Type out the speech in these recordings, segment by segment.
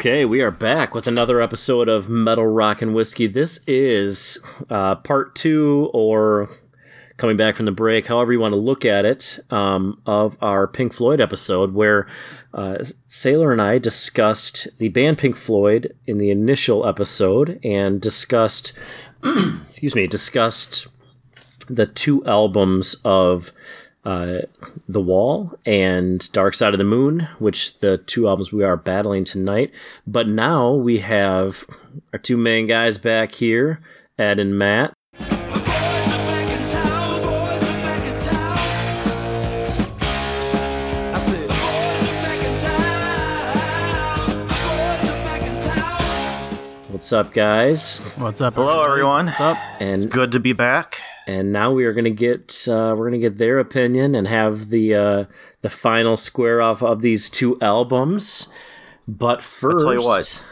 Okay, we are back with another episode of Metal Rock and Whiskey. This is uh, part two, or coming back from the break, however you want to look at it, um, of our Pink Floyd episode, where uh, Sailor and I discussed the band Pink Floyd in the initial episode and discussed, excuse me, discussed the two albums of uh, The Wall and Dark Side of the Moon, which the two albums we are battling tonight. But now we have our two main guys back here, Ed and Matt. What's up, guys? What's up? Hello, everyone. What's up? And It's good to be back. And now we are going to get uh, we're going to get their opinion and have the uh, the final square off of these two albums. But 1st tell you what.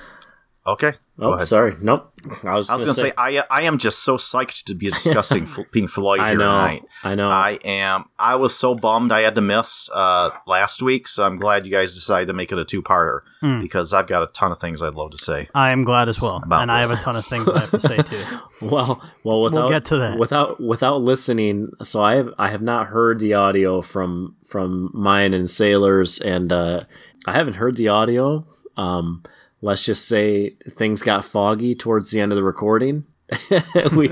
Okay. Go Oh, ahead. sorry. Nope. I was, I was going to say, I I am just so psyched to be discussing F- Pink Floyd I here know. tonight. I know. I am. I was so bummed I had to miss uh, last week, so I'm glad you guys decided to make it a two-parter Hmm. because I've got a ton of things I'd love to say. I am glad as well, About and I have a ton of things I have to say too. Well, well, without get to that. without without listening. So I have I have not heard the audio from from mine and sailors, and uh, I haven't heard the audio. Um, let's just say things got foggy towards the end of the recording. we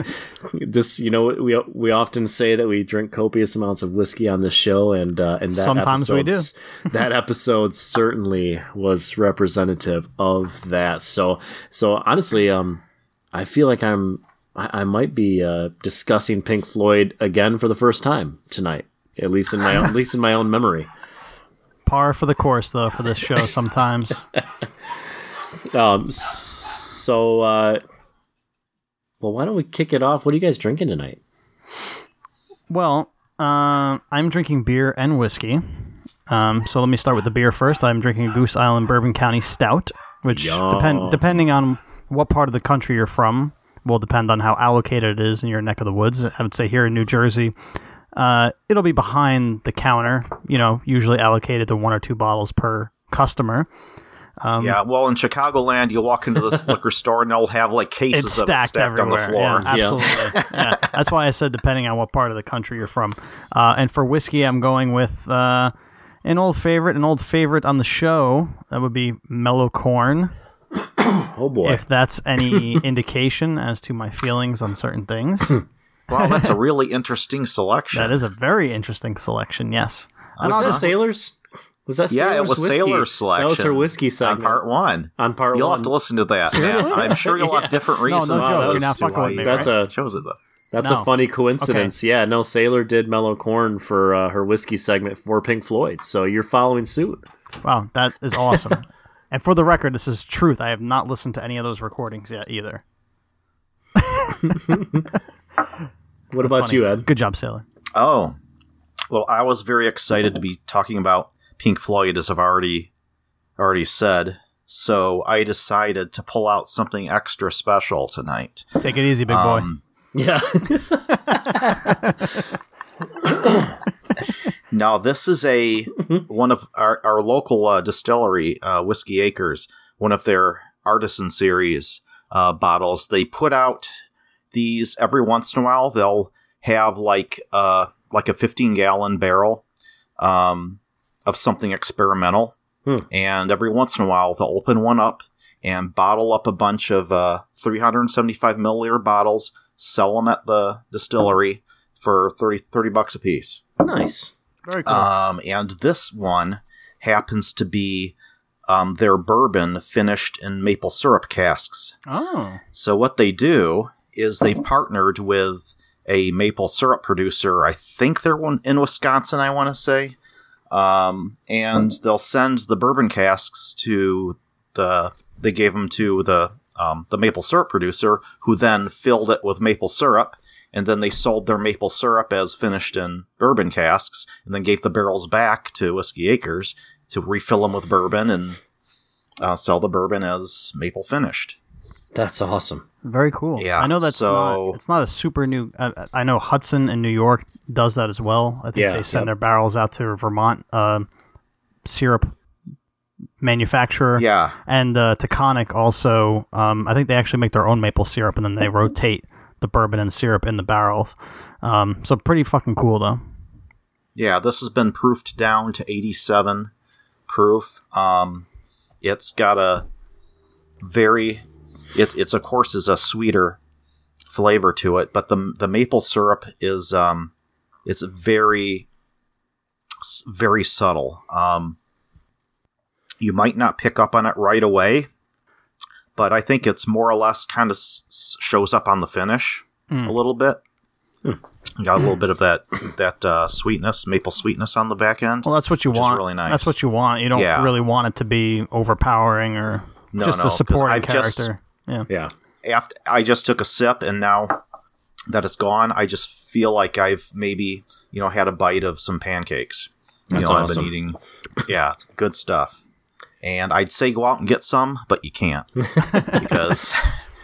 this you know we we often say that we drink copious amounts of whiskey on this show, and uh, and that Sometimes we do. that episode certainly was representative of that. So so honestly, um, I feel like I'm I, I might be uh, discussing Pink Floyd again for the first time tonight, at least in my own, at least in my own memory. Par for the course, though, for this show. Sometimes Um, so uh, well, why don't we kick it off? What are you guys drinking tonight? Well, um, I'm drinking beer and whiskey. Um, so let me start with the beer first. I'm drinking a Goose Island Bourbon County Stout, which depend depending on what part of the country you're from will depend on how allocated it is in your neck of the woods. I would say here in New Jersey, uh, it'll be behind the counter. You know, usually allocated to one or two bottles per customer. Um, yeah, well, in Chicagoland, you walk into this liquor store and they'll have like cases it's of it stacked, stacked on everywhere. the floor. Yeah, absolutely. yeah. That's why I said depending on what part of the country you're from. Uh, and for whiskey, I'm going with uh, an old favorite, an old favorite on the show. That would be Mellow Corn. Oh boy, If that's any indication as to my feelings on certain things, Wow, that's a really interesting selection. that is a very interesting selection. Yes. And was I'll that just- Sailors? Was that yeah, it was whiskey? Sailor's selection. That was her whiskey on segment part one. on part one. You'll have to listen to that. Matt. I'm sure you'll Yeah. have different No, no reasons. joke, as you're not to fucking with me, you That's a chose it though. That's No. a funny coincidence. Yeah, no, Sailor did Mellow Corn for uh, her whiskey segment for Pink Floyd, so you're following suit. Wow, that is awesome. and for the record, this is truth. I have not listened to any of those recordings yet either. What about Funny. you, Ed? Good job, Sailor. Oh, well, I was very excited to be talking about Pink Floyd, as I've already already said. So I decided to pull out something extra special tonight. Take it easy, big boy. Um, Yeah, Now, this is a one of our, our local uh, distillery, uh, Whiskey Acres, one of their artisan series uh, bottles. They put out these every once in a while. They'll have like uh, like a 15 gallon barrel um, of something experimental, Hmm. and every once in a while they'll open one up and bottle up a bunch of uh, 375 milliliter bottles, sell them at the distillery for 30, 30 bucks a piece. nice. Very cool. Um, and this one happens to be um, their bourbon finished in maple syrup casks. oh, So what they do is they've partnered with a maple syrup producer. I think they're one in Wisconsin. I want to say, um, and they'll send the bourbon casks to the. They gave them to the um, the maple syrup producer, who then filled it with maple syrup, and then they sold their maple syrup as finished in bourbon casks, and then gave the barrels back to Whiskey Acres to refill them with bourbon and uh, sell the bourbon as maple finished. That's awesome. very cool. Yeah, I know that's so- not. It's not a super new. Uh, I know Hudson in New York does that as well. I think Yeah, they send yep. their barrels out to Vermont. Um syrup manufacturer. Yeah. And uh, Taconic also, um, I think they actually make their own maple syrup and then they rotate the bourbon and syrup in the barrels. Um, so pretty fucking cool though. Yeah, this has been proofed down to 87 proof. Um, it's got a very, it, it's of course is a sweeter flavor to it, but the the maple syrup is um, it's very, very subtle. Um, you might not pick up on it right away, but I think it's more or less kind of s- s- shows up on the finish a little bit. Got a little bit of that that uh, sweetness, maple sweetness on the back end. Well, that's what you Which is want. really nice. That's what you want. You don't Yeah. really want it to be overpowering or No, just no, a 'cause supporting I've just- character. Yeah. Yeah. after I just took a sip and now that it's gone, I just feel like I've maybe you know had a bite of some pancakes. You That's know, I've awesome. been eating, yeah, good stuff. And I'd say go out and get some, but you can't because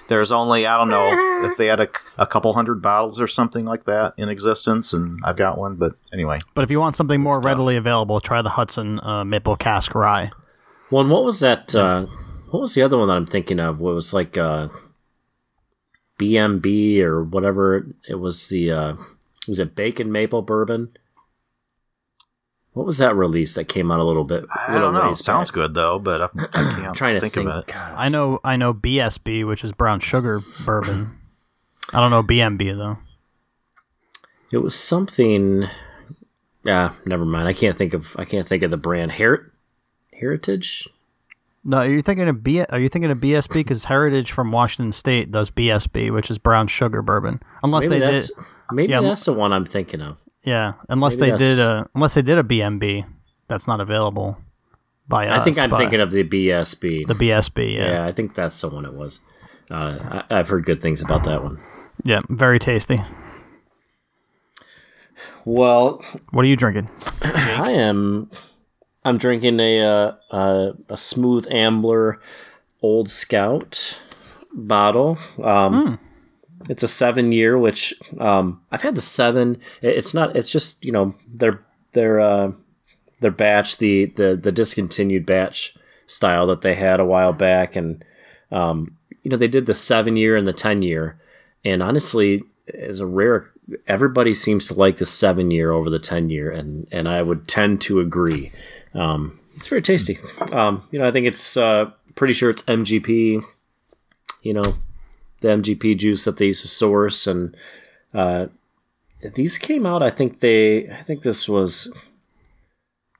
there's only I don't know if they had a, a couple hundred bottles or something like that in existence, and I've got one. But anyway, But if you want something more stuff. readily available, try the Hudson uh, Maple Cask Rye. Well, and what was that? Uh, what was the other one that I'm thinking of? What was like uh, BMB or whatever? It was the uh, was it Bacon Maple Bourbon? What was that release that came out a little bit? I little don't know. Sounds back? good though, but I, I can't I'm trying to think, think. of it. Gosh. I know I know BSB, which is brown sugar bourbon. I don't know BMB though. It was something. Yeah, never mind. I can't think of. I can't think of the brand. Her- Heritage. No, are you thinking of B? Are you thinking of BSB? Because Heritage from Washington State does BSB, which is brown sugar bourbon. Unless Maybe they that's did, maybe yeah, that's the one I'm thinking of. yeah. Unless maybe they did a, unless they did a BMB, that's not available by us. I think I'm thinking of the BSB. the BSB. Yeah, yeah. I think that's the one it was. Uh, I, I've heard good things about that one. Yeah, very tasty. Well, What are you drinking? I am. I'm drinking a uh, a, a smooth Ambler Old Scout bottle. Um, It's a seven year, which um, I've had the seven. It's not. It's just you know their their uh, their batch the the the discontinued batch style that they had a while back, and um, you know they did the seven year and the ten year, and honestly, as a rare, everybody seems to like the seven year over the ten year, and and I would tend to agree. Um, it's very tasty. Um, you know, I think it's uh, pretty sure it's MGP. You know, the MGP juice that they used to source, and uh, these came out. I think they. I think this was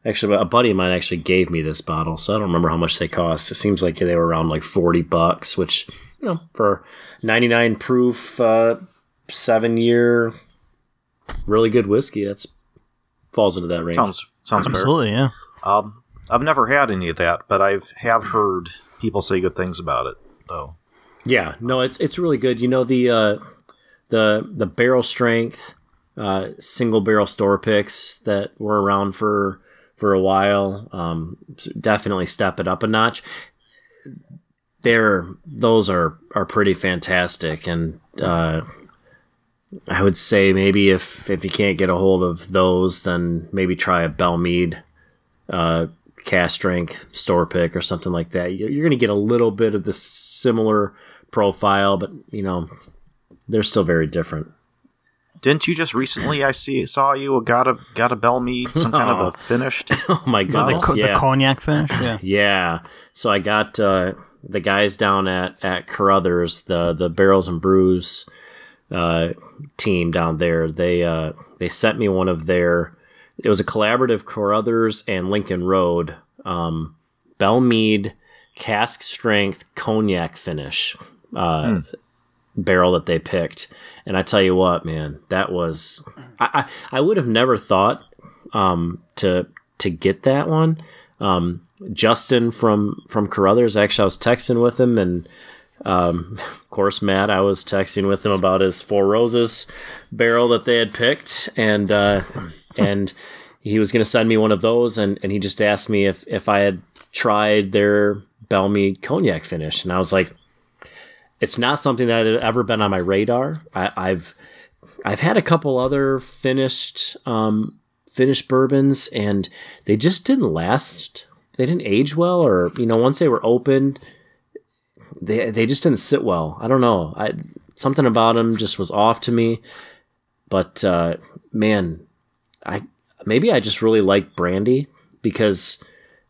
actually a buddy of mine actually gave me this bottle, so I don't remember how much they cost. It seems like they were around like forty bucks, which you know for ninety nine proof, uh, seven year, really good whiskey. That's falls into that range. Sounds sounds fair. Absolutely, yeah. Um, I've never had any of that, but I've have heard people say good things about it, though. Yeah, no, it's it's really good. You know the uh, the the barrel strength uh, single barrel store picks that were around for for a while. Um, definitely step it up a notch. They're those are are pretty fantastic, and uh, I would say maybe if if you can't get a hold of those, then maybe try a Belle Meade uh, cask strength store pick or something like that. You're, you're going to get a little bit of the similar profile, but you know they're still very different. Didn't you just recently? I see saw you got a got a Belle Meade, some kind of a finished. Oh my The, god! co- yeah. the cognac finish, yeah. Yeah. So I got uh, the guys down at at Carruthers, the the Barrels and Brews uh, team down there. They uh, they sent me one of their. It was a collaborative Carruthers and Lincoln Road um, cask strength cognac finish uh, barrel that they picked. And I tell you what, man, that was I I, I would have never thought um, to to get that one. Um, Justin from from Carruthers, actually, I was texting with him, and um, of course, Matt, I was texting with him about his Four Roses barrel that they had picked, and uh, and he was going to send me one of those, and, and he just asked me if if I had tried their Belle Meade cognac finish, and I was like, it's not something that had ever been on my radar. I, I've I've had a couple other finished um, finished bourbons, and they just didn't last they didn't age well, or you know, once they were opened, they they just didn't sit well. I don't know. I something about them just was off to me. But uh, man, I maybe I just really like brandy because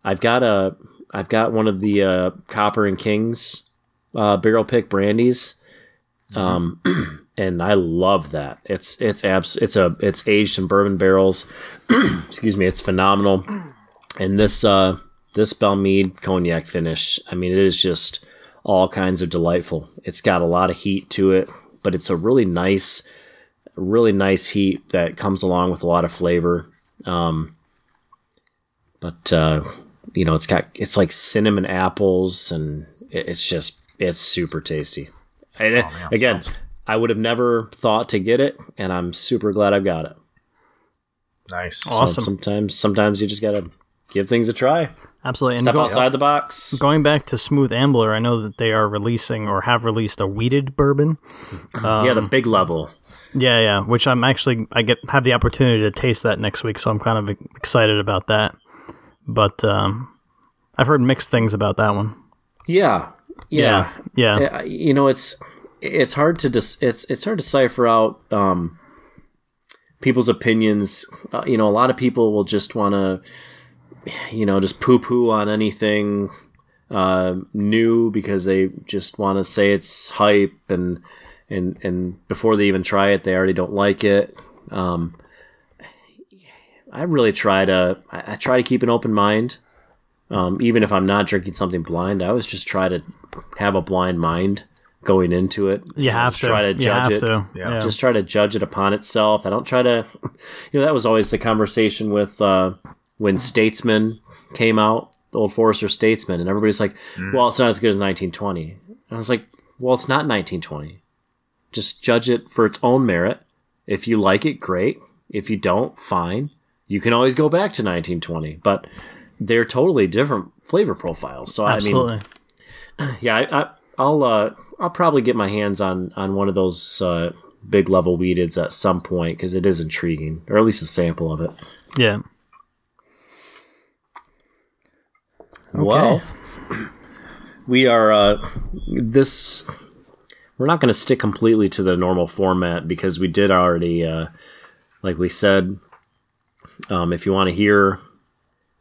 I've got a I've got one of the uh, Copper and Kings uh, barrel pick brandies, um, and I love that. It's it's abs it's a it's aged in bourbon barrels. Excuse me, it's phenomenal. And this uh, this Belle-Meade cognac finish, I mean, it is just all kinds of delightful. It's got a lot of heat to it, but it's a really nice, really nice heat that comes along with a lot of flavor. Um, but uh, you know, it's got it's like cinnamon apples, and it's just it's super tasty. And Oh, man, again, sounds- I would have never thought to get it, and I'm super glad I've got it. Nice. So Awesome. sometimes, sometimes you just gotta give things a try. Absolutely. And Step go- outside the box. going back to Smooth Ambler, I know that they are releasing or have released a wheated bourbon. yeah, the big level. Yeah, yeah. Which I'm actually I get have the opportunity to taste that next week, so I'm kind of excited about that. But um, I've heard mixed things about that one. Yeah, yeah. yeah. yeah. You know it's it's hard to dis- it's it's hard to cipher out um, people's opinions uh, you know a lot of people will just want to you know just poo poo on anything uh, new because they just want to say it's hype and and and before they even try it they already don't like it um, I really try to I, I try to keep an open mind um, even if I'm not drinking something blind I always just try to have a blind mind going into it. You have Just to try to You judge have it. to. Yeah. Yeah. Just try to judge it upon itself. I don't try to, you know, that was always the conversation with uh, when Statesman came out, the old Forester Statesman, and everybody's like, well, it's not as good as 1920. And I was like, well, it's not 1920. Just judge it for its own merit. If you like it, great. If you don't, fine. You can always go back to 1920, but they're totally different flavor profiles. So Absolutely. I mean, yeah, I, I, I'll uh, I'll probably get my hands on on one of those uh, big level wheateds at some point because it is intriguing, or at least a sample of it. yeah. Well, we are uh, this. We're not going to stick completely to the normal format because we did already, uh, like we said. Um, if you want to hear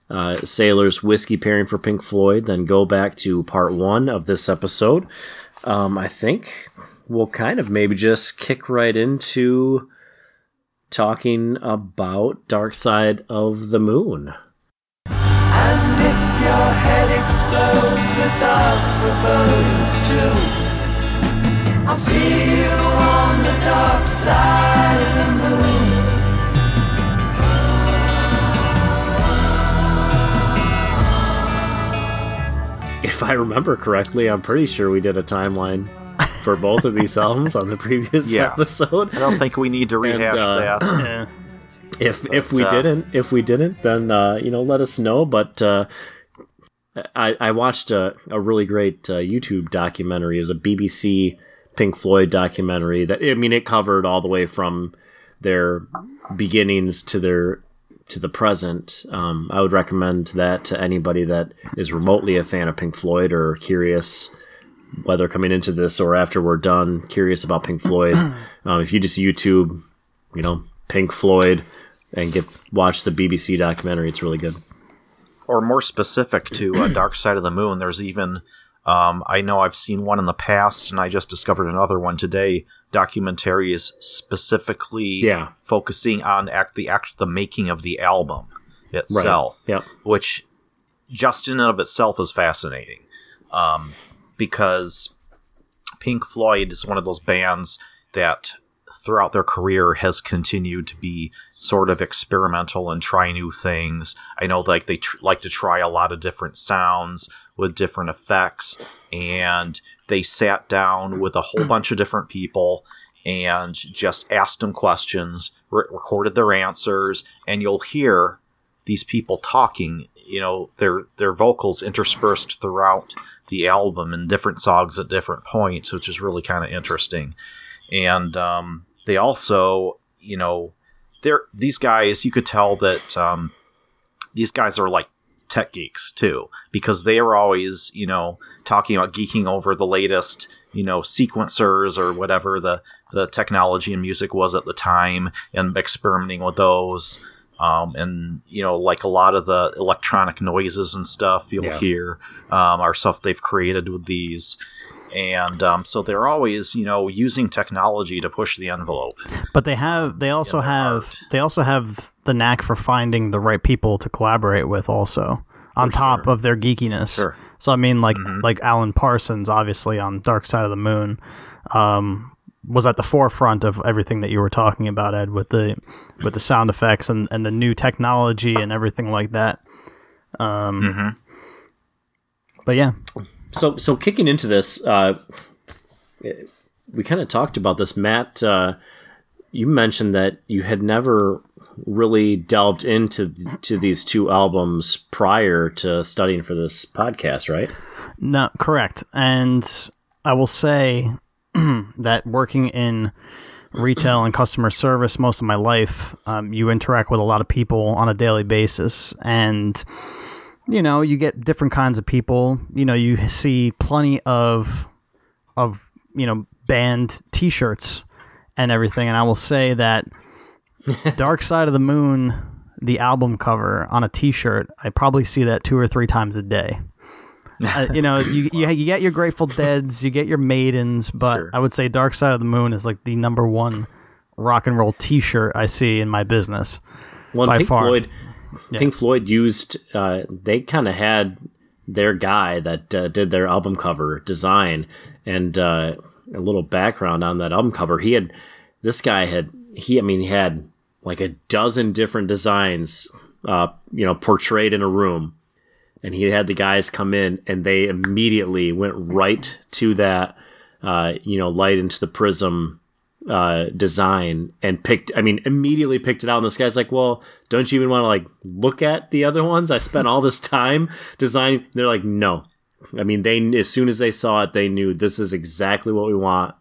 uh, Sailor's whiskey pairing for Pink Floyd, then go back to part one of this episode. Um, I think we'll kind of maybe just kick right into talking about Dark Side of the Moon. And if your head explodes with dark forebodings too, I'll see you on the dark side of the moon. If I remember correctly, I'm pretty sure we did a timeline for both of these albums on the previous Yeah. episode. I don't think we need to rehash uh, that. Yeah. If if we uh, didn't, if we didn't, then uh, you know, let us know. But uh, I I watched a, a really great uh, YouTube documentary. It was a BBC Pink Floyd documentary that I mean, it covered all the way from their beginnings to their to the present. Um, I would recommend that to anybody that is remotely a fan of Pink Floyd or curious, whether coming into this or after we're done, curious about Pink Floyd. um, if you just YouTube, you know, Pink Floyd and get watch the BBC documentary, it's really good. Or more specific to uh, Dark Side of the Moon, there's even um, I know I've seen one in the past, and I just discovered another one today. Documentaries specifically Yeah. focusing on act the act the making of the album Right. itself, Yep. which just in and of itself is fascinating, um, because Pink Floyd is one of those bands that throughout their career has continued to be sort of experimental and try new things. I know like they tr- like to try a lot of different sounds with different effects and they sat down with a whole bunch of different people and just asked them questions, re- recorded their answers, and you'll hear these people talking, you know, their their vocals interspersed throughout the album in different songs at different points, which is really kind of interesting. And um, they also, you know, they're these guys. You could tell that um, these guys are like tech geeks too, because they are always, you know, talking about geeking over the latest, you know, sequencers or whatever the the technology in music was at the time, and experimenting with those. Um, and you know, like a lot of the electronic noises and stuff you'll Yeah. hear um, are stuff they've created with these. And um, so they're always, you know, using technology to push the envelope. But they have they also have art. they also have the knack for finding the right people to collaborate with also on top of their geekiness. Sure. So I mean like like Alan Parsons obviously on Dark Side of the Moon um, was at the forefront of everything that you were talking about Ed with the with the sound effects and, and the new technology and everything like that. Um, But yeah, So so kicking into this, uh, we kind of talked about this, Matt. Uh, you mentioned that you had never really delved into to these two albums prior to studying for this podcast, right? No, correct. And I will say that working in retail and customer service most of my life, um, you interact with a lot of people on a daily basis. And, you know, you get different kinds of people. You know, you see plenty of, of, you know, band t shirts and everything. And I will say that Dark Side of the Moon, the album cover on a t shirt, I probably see that two or three times a day uh, you know, you, you you get your Grateful Dead's, you get your Maidens, but Sure. I would say Dark Side of the Moon is like the number one rock and roll T-shirt I see in my business. By Pink far. Floyd, Pink Floyd used uh, they kind of had their guy that uh, did their album cover design and uh, a little background on that album cover. He had this guy had he I mean he had like a dozen different designs uh, you know portrayed in a room and he had the guys come in and they immediately went right to that uh, you know light into the prism uh, design and picked i mean immediately picked it out. And this guy's like well don't you even want to like look at the other ones? I spent all this time designing. They're like no. I mean they as soon as they saw it they knew this is exactly what we want.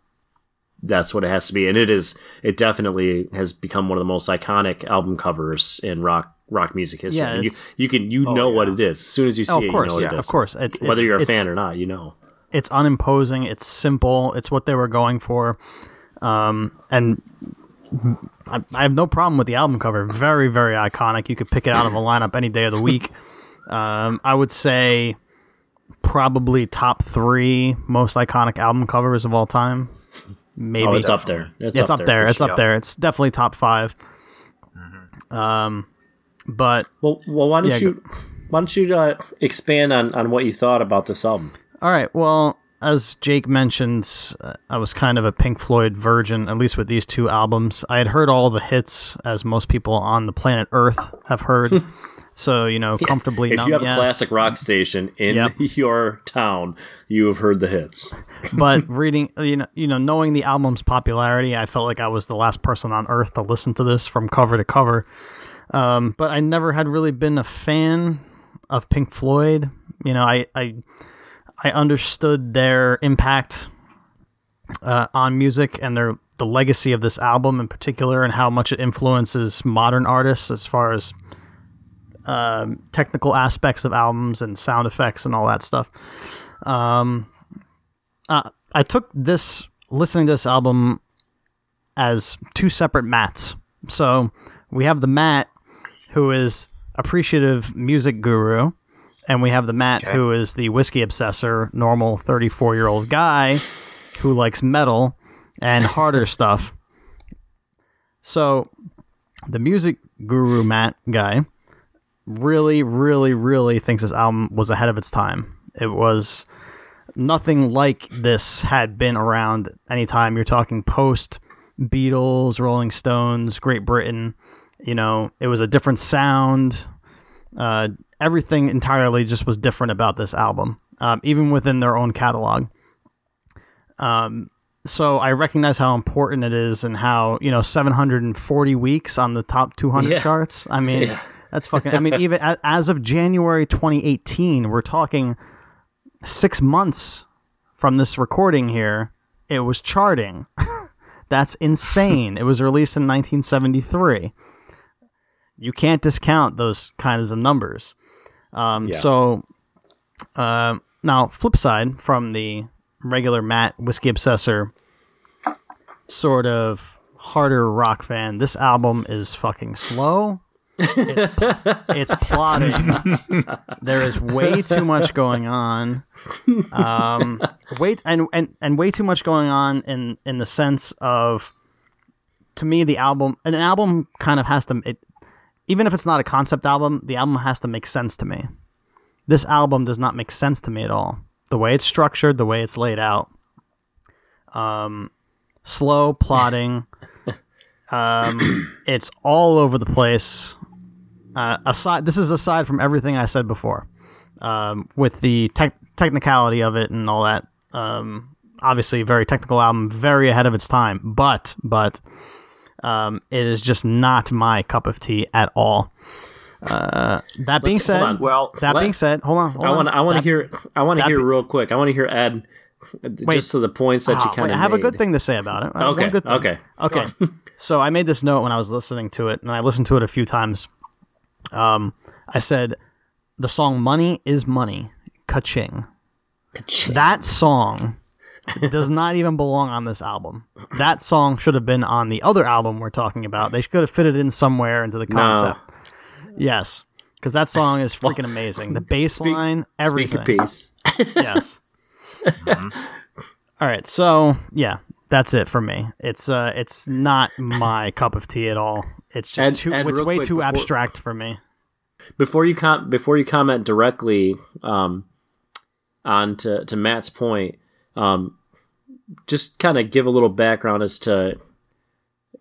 That's what it has to be. And it is it definitely has become one of the most iconic album covers in rock rock music history. Yeah, you, you can you know what it is. As soon as you see Oh, it of course, you know yeah, it of course. It's, whether it's- you're a fan or not you know. it's unimposing. It's simple. It's what they were going for, um, and I, I have no problem with the album cover. Very, very iconic. You could pick it out of a lineup any day of the week. Um, I would say probably top three most iconic album covers of all time. Maybe oh it's up there it's, it's, up, there. for It's sure. up there. It's definitely top 5 Um, but Well, well, why don't Yeah, you why don't you uh, expand on, on what you thought about this album? All right. Well, as Jake mentioned, uh, I was kind of a Pink Floyd virgin, at least with these two albums. I had heard all the hits, as most people on the planet Earth have heard. so, you know, comfortably If numb, you have yes. a classic rock station in Yep. your town, you have heard the hits. but reading, you know, you know, knowing the album's popularity, I felt like I was the last person on Earth to listen to this from cover to cover. Um, but I never had really been a fan of Pink Floyd. You know, I I, I understood their impact uh, on music and their the legacy of this album in particular, and how much it influences modern artists as far as um, technical aspects of albums and sound effects and all that stuff. Um, uh, I took this listening to this album as two separate mats. So we have the Matt who is appreciative music guru, and we have the Matt Okay. who is the whiskey obsessor, normal 34 year old guy who likes metal and harder stuff. So the music guru Matt guy really, really, really thinks this album was ahead of its time. It was nothing like this had been around anytime you're talking post Beatles, Rolling Stones, Great Britain. You know, it was a different sound. Uh, everything entirely just was different about this album, um, even within their own catalog. Um, so I recognize how important it is and how, you know, 740 weeks on the top 200 Yeah. charts. I mean, Yeah. that's fucking, I mean, even as of January 2018, we're talking six months from this recording here, it was charting. That's insane. it was released in 1973. You can't discount those kinds of numbers. Um, Yeah. So um now, flip side from the regular Matt whiskey obsessor, sort of harder rock fan. This album is fucking slow. It's, it's plotting. there is way too much going on. Um, wait, and, and and way too much going on in in the sense of, to me, the album. An album kind of has to. It, even if it's not a concept album, the album has to make sense to me. This album does not make sense to me at all. The way it's structured, the way it's laid out. Um, slow plotting. um, it's all over the place. Uh, aside, this is aside from everything I said before, um, with the tech technicality of it and all that. Um, obviously, a very technical album, very ahead of its time. But, but, um, it is just not my cup of tea at all. Uh, that being said. Well, that let- being said, hold on. Hold I want I want to hear I want to hear be- real quick. I want to hear Ed Wait, just to the points that you Ah, kind of have a good thing to say about it. Okay, good okay. Okay. so I made this note when I was listening to it, and I listened to it a few times. Um, I said, the song "Money Is Money," ka-ching. That song does not even belong on this album. That song should have been on the other album we're talking about. They could have fitted in somewhere into the concept. Yes, because that song is freaking amazing. The bass line, everything. Speak yes. All right, so yeah, that's it for me. It's uh, it's not my cup of tea at all. It's just Ed- too. Ed, it's way quick too before- abstract for me. before you com- before you comment directly um, on to, to Matt's point, um, just kind of give a little background as to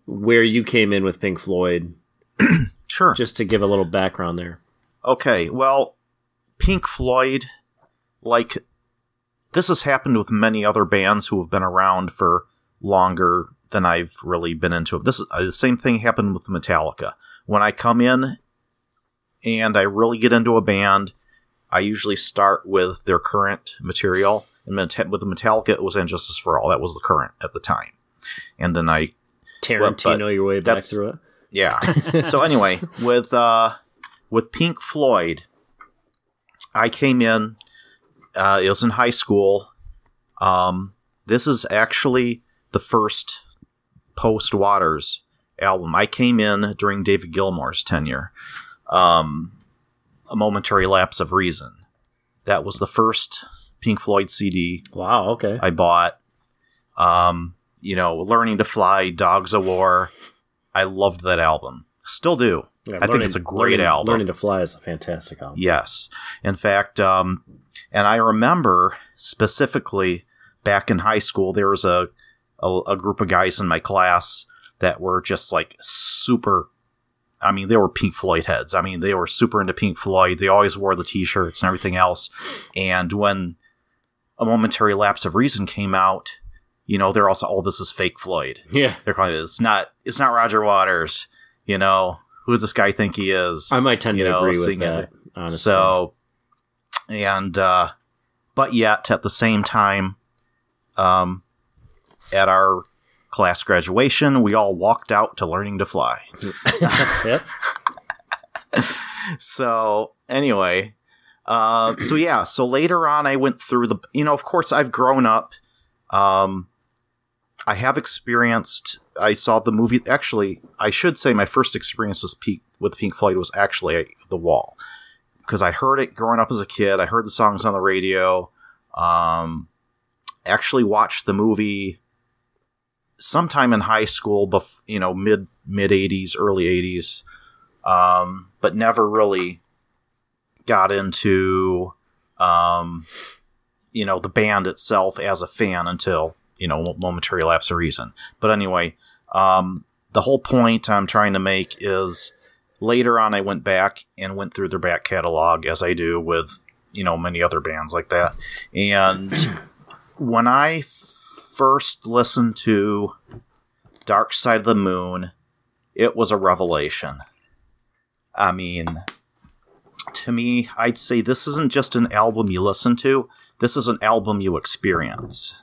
where you came in with Pink Floyd, sure. just to give a little background there. Okay, well, Pink Floyd, like, this has happened with many other bands who have been around for longer than I've really been into it. This is uh, the same thing happened with Metallica. When I come in and I really get into a band, I usually start with their current material. And Meta- with Metallica, it was And Justice for All. That was the current at the time. And then I Tarantino your way back through it. yeah. so anyway, with uh with Pink Floyd, I came in. Uh, it was in high school. Um, this is actually the first post Waters album. I came in during David Gilmour's tenure. Um, a momentary lapse of reason. That was the first Pink Floyd CD Wow. Okay. I bought. Um, you know, Learning to Fly, Dogs of War. I loved that album. Still do. Yeah, I think it's a great Learning- album. Learning to Fly is a fantastic album. Yes. In fact, um, and I remember specifically back in high school, there was a, a, a group of guys in my class that were just like super. I mean, they were Pink Floyd heads. I mean, they were super into Pink Floyd. They always wore the t shirts and everything else. And when A Momentary Lapse of Reason came out, you know, they're also, oh, this is fake Floyd. Yeah. They're kind of, it's not, it's not Roger Waters. You know, who does this guy think he is? I might tend You to know, agree with singing that. Honestly. So, and uh, but yet at the same time, um, at our class graduation, we all walked out to learning to fly. yep. So anyway, uh, so yeah, so later on, I went through the. You know, of course, I've grown up. Um, I have experienced. I saw the movie. Actually, I should say my first experience was with Pink Floyd was actually The Wall because I heard it growing up as a kid. I heard the songs on the radio. Um, actually watched the movie sometime in high school, bef- you know, mid mid eighties, early eighties, um, but never really got into, um, you know, the band itself as a fan until you know, momentary lapse of reason. But anyway, um, the whole point I'm trying to make is later on I went back and went through their back catalog as I do with you know many other bands like that, and when I first listened to Dark Side of the Moon, it was a revelation. I mean, to me, I'd say this isn't just an album you listen to, this is an album you experience.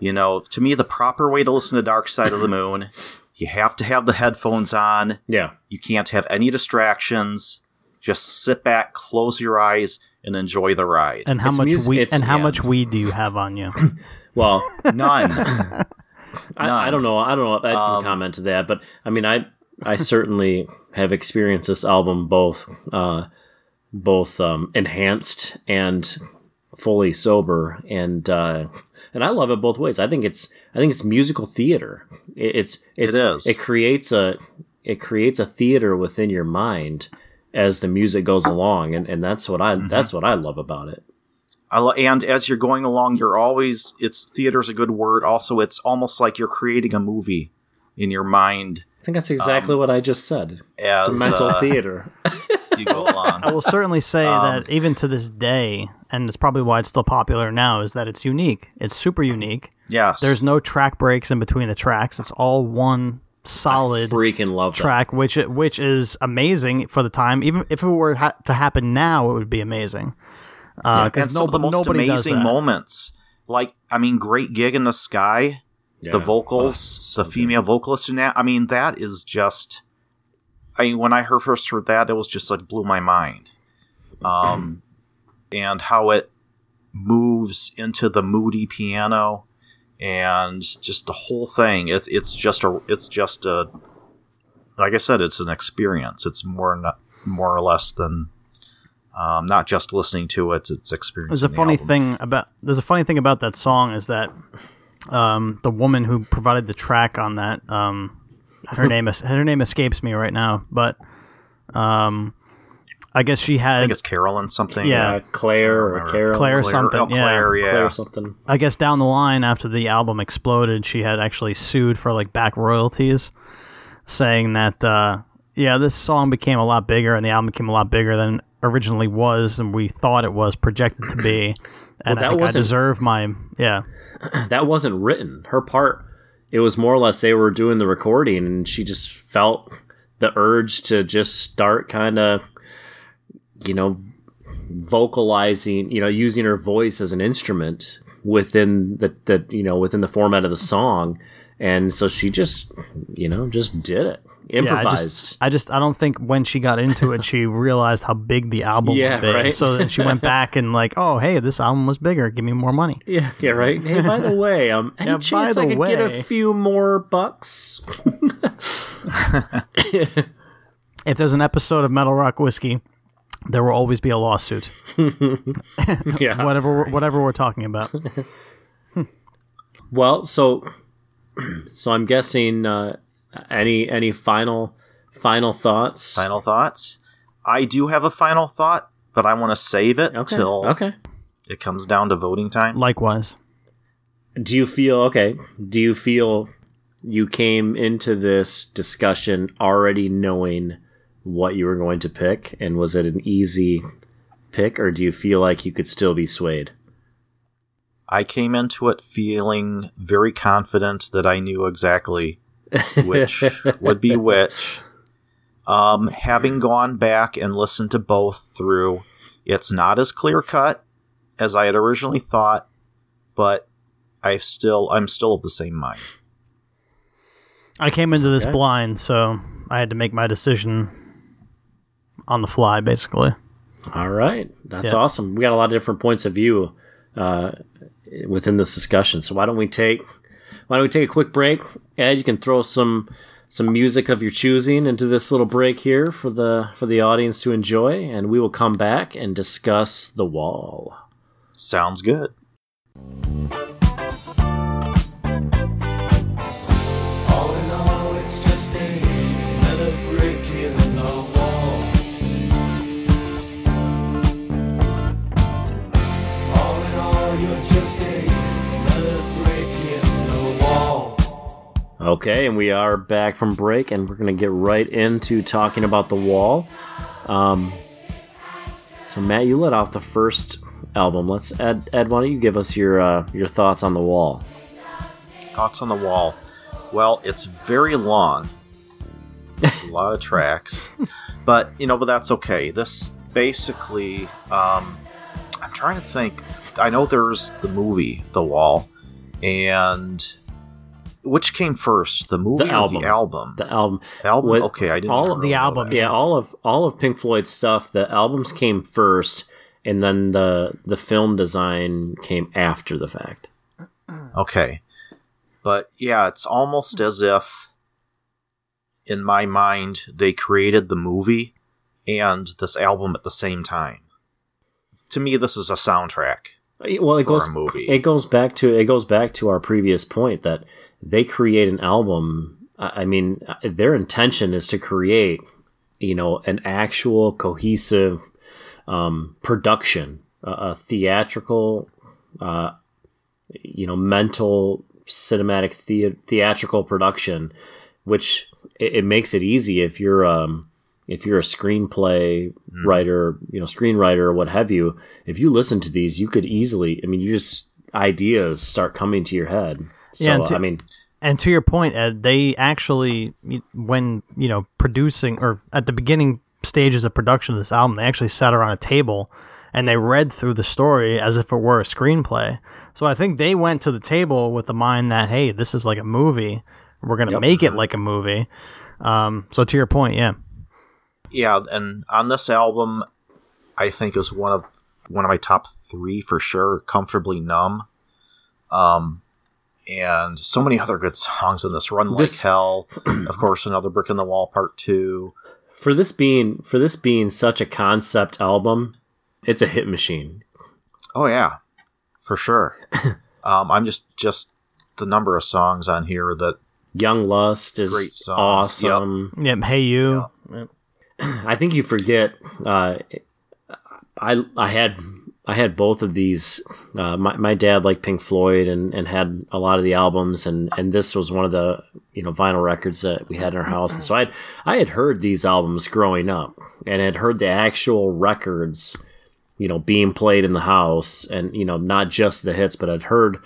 You know, to me, the proper way to listen to Dark Side of the Moon, you have to have the headphones on. Yeah. You can't have any distractions. Just sit back, close your eyes, and enjoy the ride. And how It's much mus- weed? And how yeah. much weed do you have on you? Well, None. I, I don't know. I don't know if I can Um, comment to that, but I mean, I I certainly have experienced this album both uh, both um, enhanced and fully sober, and uh, and I love it both ways. I think it's I think it's musical theater. It, it's it's It is. it creates a it creates a theater within your mind as the music goes along, and, and that's what I that's what I love about it. I lo- and as you're going along, you're always it's theater's a good word. Also, it's almost like you're creating a movie in your mind I think that's exactly what I just said. as It's a mental uh, theater. you go along. I will certainly say Um, that even to this day, and it's probably why it's still popular now, is that it's unique. It's super unique. yes, There's no track breaks in between the tracks. It's all one solid Freaking love that. track, which which is amazing for the time. Even if it were ha- to happen now, it would be amazing. Uh, and Because some of the most amazing moments. Like, I mean, great gig in the sky. The vocals, Oh, so the female vocalist in that. I mean, that is just. I mean, when I heard first heard that, it was just like blew my mind. Um, and how it moves into the moody piano, and just the whole thing. It's it's just a it's just a. Like I said, it's an experience. It's more not, more or less than um, not just listening to it; it's experiencing. There's a the funny album. thing about there's a funny thing about that song is that um, the woman who provided the track on that um, her name is her name escapes me right now, but um, I guess she had I guess Carolyn something. Yeah. Uh, Claire or remember. Carol. Claire something, Oh, Claire, yeah. Claire something. I guess down the line after the album exploded, she had actually sued for like back royalties, saying that uh, yeah, this song became a lot bigger and the album became a lot bigger than originally was and we thought it was projected to be. And that I think I wasn't- deserve my yeah. That wasn't written. Her part. It was more or less they were doing the recording, and she just felt the urge to just start kind of, you know, vocalizing. You know, using her voice as an instrument within the the you know within the format of the song, and so she just you know just did it. Yeah, I just, I just, I don't think when she got into it, she realized how big the album Yeah, would be. right. So then she went back and like, oh, hey, this album was bigger. Give me more money. Yeah, yeah, right. Hey, by the way, um, any Yeah, chance I could get a few more bucks? If there's an episode of Metal Rock Whiskey, there will always be a lawsuit. Yeah. Whatever, whatever we're talking about. Well, so so I'm guessing uh, any any final final thoughts? Final thoughts. I do have a final thought, but I want to save it Okay. till Okay. it comes down to voting time. Likewise. Do you feel okay? Do you feel you came into this discussion already knowing what you were going to pick, and was it an easy pick, or do you feel like you could still be swayed? I came into it feeling very confident that I knew exactly which would be which. Um, having gone back and listened to both through, it's not as clear cut as I had originally thought, but I still I'm still of the same mind. I came into this Okay. blind, so I had to make my decision on the fly, basically. All right, that's Yeah. awesome. We got a lot of different points of view uh, within this discussion. So why don't we take why don't we take a quick break? Ed, you can throw some some music of your choosing into this little break here for the for the audience to enjoy, and we will come back and discuss the wall. Sounds good. Okay, and we are back from break, and we're going to get right into talking about the wall. Um, so Matt, you let off the first album. Let's Ed. Ed, why don't you give us your uh, your thoughts on the wall? Thoughts on the wall. Well, it's very long. a lot of tracks. But, you know, but that's okay. This basically um I'm trying to think. I know there's the movie The Wall and which came first, the movie The or album. the album? The album. album. what- okay, I didn't. all of the album, that. Yeah, all of all of Pink Floyd's stuff. The albums came first, and then the the film design came after the fact. Okay. But yeah, it's almost as if, in my mind, they created the movie and this album at the same time. To me, this is a soundtrack. Well, it For a goes movie. It goes back to it goes back to our previous point that they create an album. I mean, their intention is to create, you know, an actual cohesive um, production, a, a theatrical, uh, you know, mental cinematic thea- theatrical production, which it, it makes it easy if you're um, if you're a screenplay writer, you know, screenwriter or what have you. If you listen to these, you could easily. I mean, you just ideas start coming to your head. So Yeah, to- I mean, And to your point, Ed, they actually, when you know, producing or at the beginning stages of production of this album, they actually sat around a table and they read through the story as if it were a screenplay. So I think they went to the table with the mind that, hey, this is like a movie. We're gonna Yep. make it like a movie. Um, so to your point, yeah, Yeah, and on this album, I think is one of one of my top three for sure. Comfortably numb, um, and so many other good songs in this. Run like This- hell, of course. Another brick in the wall, part two. for this being for this being such a concept album, it's a hit machine. Oh yeah, for sure. um, I'm just just the number of songs on here that Young Lust is Great songs, yep. awesome. yeah. Hey, you. I think you forget. Uh, I I had I had both of these. Uh, my my dad liked Pink Floyd and, and had a lot of the albums, and, and this was one of the you know vinyl records that we had in our house. And so I I had heard these albums growing up, and had heard the actual records, you know, being played in the house, and you know not just the hits, but I'd heard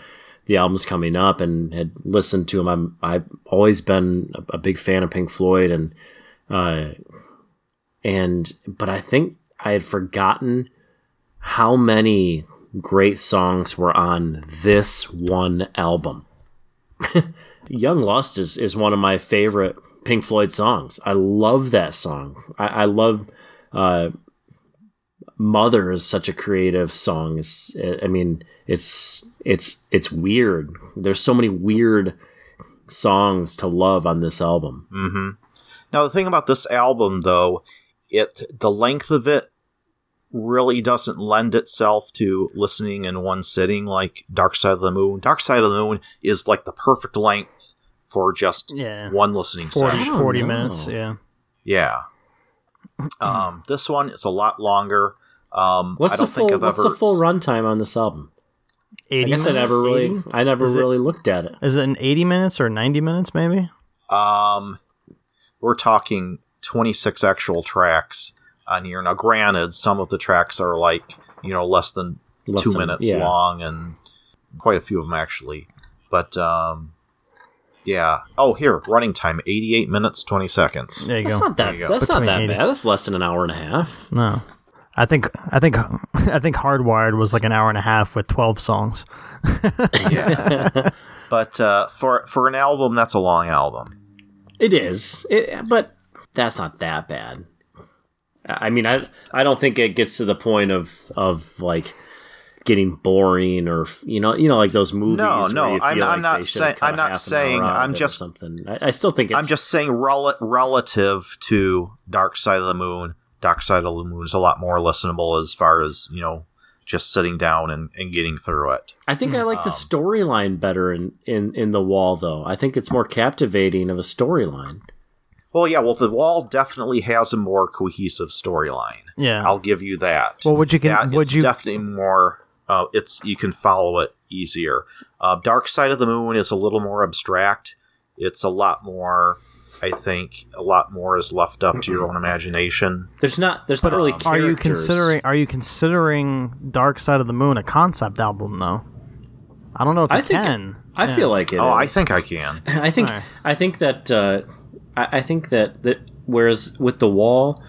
the albums coming up and had listened to them. I'm I've always been a, a big fan of Pink Floyd, and uh, and but I think I had forgotten how many great songs were on this one album. Young Lust is, is one of my favorite Pink Floyd songs. I love that song. I, I love uh, Mother is such a creative song. It's, I mean, it's it's it's weird. There's so many weird songs to love on this album. hmm Now the thing about this album, though, it the length of it really doesn't lend itself to listening in one sitting like Dark Side of the Moon. Dark Side of the Moon is like the perfect length for just Yeah. one listening 40, session. don't 40 know. minutes. Yeah. Yeah. Um, this one is a lot longer. Um, What's I the don't think full I've What's ever the full runtime on this album? 80 I guess I never really 80? I never Is it- really looked at it. Is it an 80 minutes or 90 minutes maybe? Um, we're talking 26 actual tracks on here. Now, granted, some of the tracks are like, you know, less than Less two than- minutes yeah. long, and quite a few of them actually. But, um, yeah. Oh, here, running time 88 minutes, 20 seconds. There you That's go. not that. There you go. That's not that 80. bad. That's less than an hour and a half. No. I think I think I think Hardwired was like an hour and a half with 12 songs. yeah. But uh, for for an album, that's a long album. It is, it, but that's not that bad. I mean, I I don't think it gets to the point of of like getting boring or you know you know like those movies. No, no, I'm- I'm not they should say- have cut I'm not saying- I'm of it or just- something. I, I still think it's I'm just saying rel- relative to Dark Side of the Moon. Dark Side of the Moon is a lot more listenable as far as you know, just sitting down and, and getting through it. I think I um, like the storyline better in, in in the wall though. I think it's more captivating of a storyline. Well, yeah, well, the wall definitely has a more cohesive storyline. Yeah. I'll give you that. well, would you yeah, can would it's you definitely more. Uh, it's you can follow it easier. Uh, Dark Side of the Moon is a little more abstract. It's a lot more. I think a lot more is left up to your own imagination. There's not there's not really are you considering are you considering Dark Side of the Moon a concept album though? I don't know if I you think can. I Yeah. feel like it. oh, I think I can. I think Alright. I think that uh, I, I think that that whereas with the wall,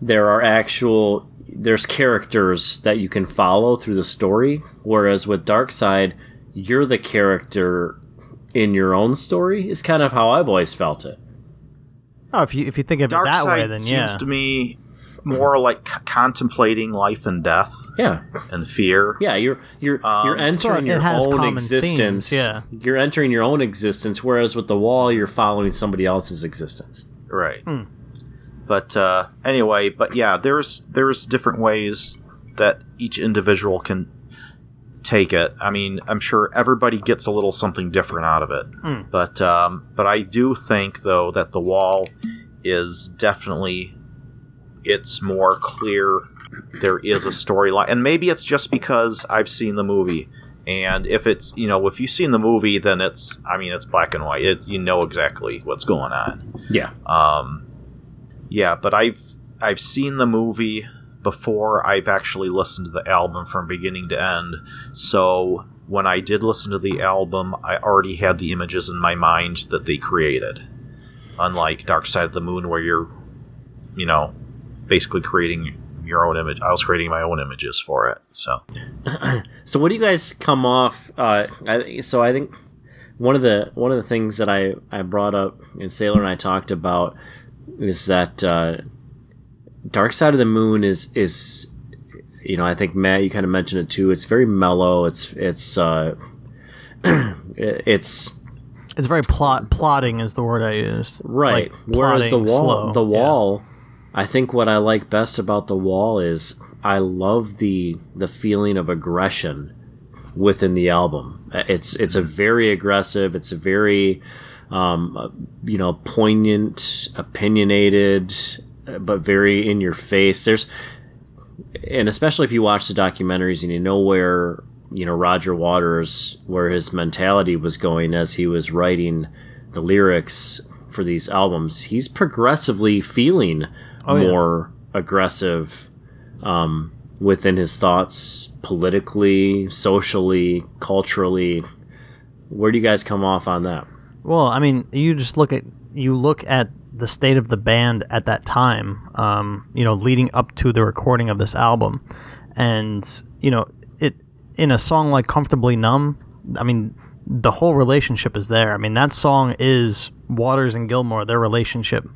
there are actual there's characters that you can follow through the story, whereas with Dark Side, you're the character in your own story is kind of how I've always felt it. Oh, if you if you think of Dark it that Side way, then seems yeah. to me more like c- contemplating life and death Yeah, and fear. yeah. You're you're you're entering your own existence. themes, yeah. you're entering your own existence. Whereas with the wall, you're following somebody else's existence. Right. Hmm. But uh, anyway, but yeah, there's there's different ways that each individual can take it. I mean, I'm sure everybody gets a little something different out of it. Hmm. But um, but I do think though that the wall is definitely it's more clear. There is a storyline, and maybe it's just because I've seen the movie. And if it's you know if you've seen the movie, then it's I mean it's black and white. It, you know exactly what's going on. Yeah, Um, yeah, but I've I've seen the movie before I've actually listened to the album from beginning to end. So when I did listen to the album, I already had the images in my mind that they created. Unlike Dark Side of the Moon, where you're, you know, basically creating your own image. I was creating my own images for it. So So what do you guys come off? Uh, I, so I think one of the one of the things that I I brought up and Sailor and I talked about is that uh, Dark Side of the Moon is is you know I think Matt you kind of mentioned it too. It's very mellow. It's it's uh, it's It's very plot plotting is the word I used. right. Like, Whereas the wall slow. the Yeah. I think what I like best about the wall is I love the the feeling of aggression within the album. It's it's a very aggressive. It's a very um, uh, you know poignant, opinionated, uh, but very in your face. There's and especially if you watch the documentaries and you know where you know Roger Waters where his mentality was going as he was writing the lyrics for these albums. He's progressively feeling Oh, yeah. more aggressive um, within his thoughts politically, socially, culturally. Where do you guys come off on that? Well, I mean, you just look at you look at the state of the band at that time. Um, you know, leading up to the recording of this album, and you know, it in a song like "Comfortably Numb." I mean, the whole relationship is there. I mean, that song is Waters and Gilmour, their relationship,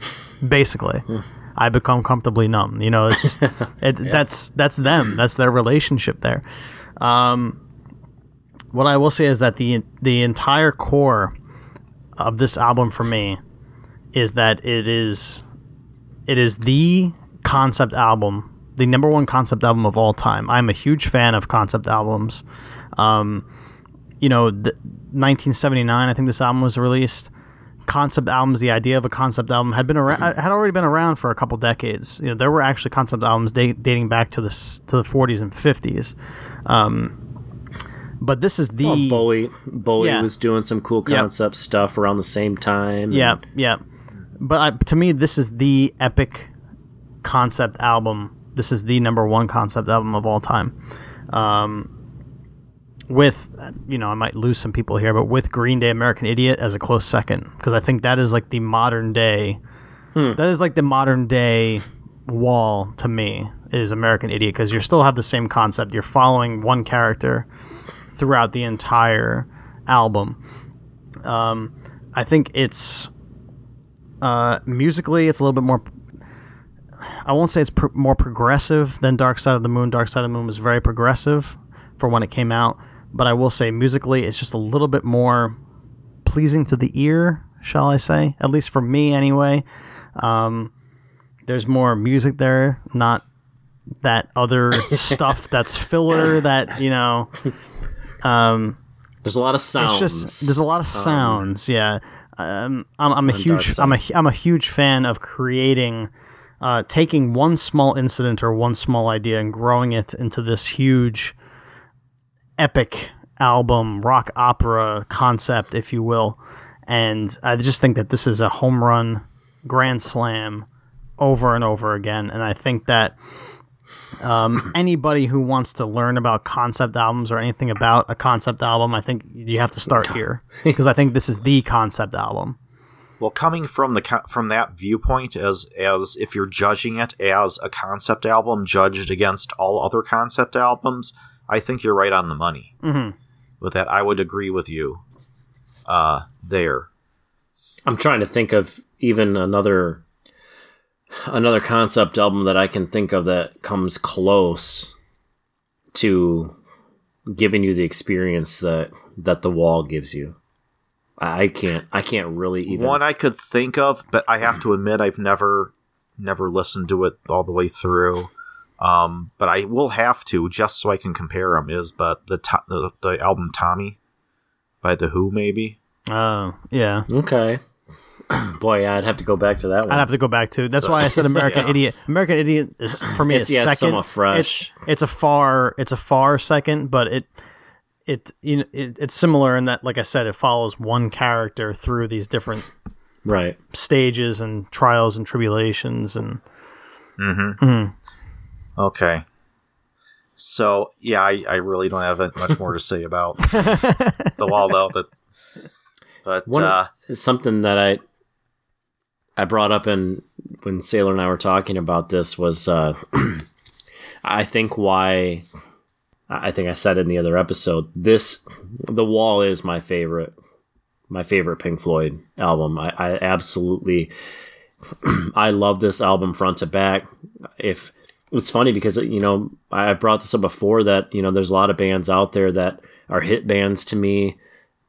basically. I become comfortably numb. You know, it's it, that's that's them. That's their relationship there. Um, what I will say is that the the entire core of this album for me is that it is it is the concept album, the number one concept album of all time. I'm a huge fan of concept albums. Um, you know, the, 1979, I think this album was released. Concept albums, the idea of a concept album had been around, had already been around for a couple decades. You know, there were actually concept albums da- dating back to the to the 40s and 50s. Um, but this is the Well, Bowie Bowie Yeah. was doing some cool Yep. concept stuff around the same time. Yeah, yeah. But I, to me, this is the epic concept album. This is the number one concept album of all time. Um, with, you know, I might lose some people here, but with Green Day American Idiot as a close second. Because I think that is like the modern day, that is like the modern day wall to me, is American Idiot. Because you still have the same concept. You're following one character throughout the entire album. Um, I think it's uh, musically, it's a little bit more. I won't say it's pr- more progressive than Dark Side of the Moon. Dark Side of the Moon was very progressive for when it came out, but I will say musically, it's just a little bit more pleasing to the ear, shall I say? At least for me, anyway. Um, there's more music there, not that other stuff that's filler that you know. Um, There's a lot of sounds. it's just there's a lot of sounds. yeah, um, I'm, I'm a huge I'm a I'm a huge fan of creating, uh, taking one small incident or one small idea and growing it into this huge, epic album, rock opera concept, if you will. And I just think that this is a home run, grand slam, over and over again. And I think that um, anybody who wants to learn about concept albums or anything about a concept album, I think you have to start here because I think this is the concept album. Well, coming from the from that viewpoint, as as if you're judging it as a concept album judged against all other concept albums, I think you're right on the money. Mhm. With that, I would agree with you. uh, there. I'm trying to think of even another another concept album that I can think of that comes close to giving you the experience that that the wall gives you. I I can't I can't really even One I could think of, but I have to admit I've never never listened to it all the way through. Um, but I will have to just so I can compare them. Is but the to- the, the album Tommy by the Who maybe. Oh, yeah. Okay. Boy, yeah, I'd have to go back to that one. I'd have to go back to. That's why I said American Yeah. Idiot. American Idiot is for me. It's- a yeah, it's second. somewhat fresh. It's, it's a far. It's a far second, but it. It you know it, it's similar in that, like I said, it follows one character through these different right. stages and trials and tribulations, and Okay. So yeah, I, I really don't have much more to say about the wall though. But but One uh, something that I I brought up in when Sailor and I were talking about this was uh, I think why I think I said in the other episode. This the wall is my favorite my favorite Pink Floyd album. I, I absolutely I love this album front to back. If it's funny because you know I've brought this up before that you know there's a lot of bands out there that are hit bands to me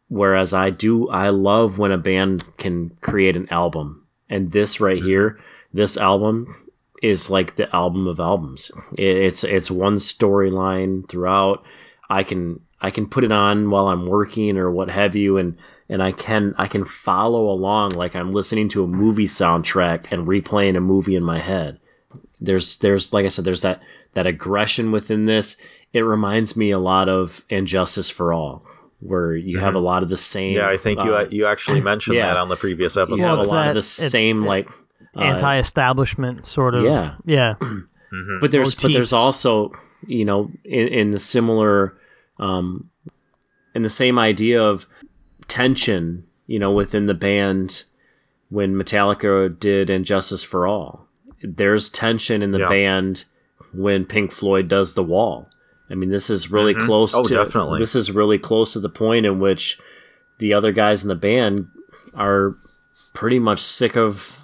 whereas I do I love when a band can create an album. And this right mm-hmm. here, this album is like the album of albums. It's it's one storyline throughout. I can I can put it on while I'm working or what have you and and I can I can follow along like I'm listening to a movie soundtrack and replaying a movie in my head. There's there's like I said there's that that aggression within this. It reminds me a lot of And Justice for All where you have a lot of the same yeah, I think you uh, you actually mentioned yeah. that on the previous you episode. Well, a lot that- of the same like uh, anti-establishment sort of. yeah. yeah. but there's but there's also you know in, in the similar um in the same idea of tension you know within the band when metallica did And Justice for All there's tension in the Yeah. band when pink floyd does the wall i mean this is really mm-hmm. close Oh, to definitely. this is really close to the point in which the other guys in the band are pretty much sick of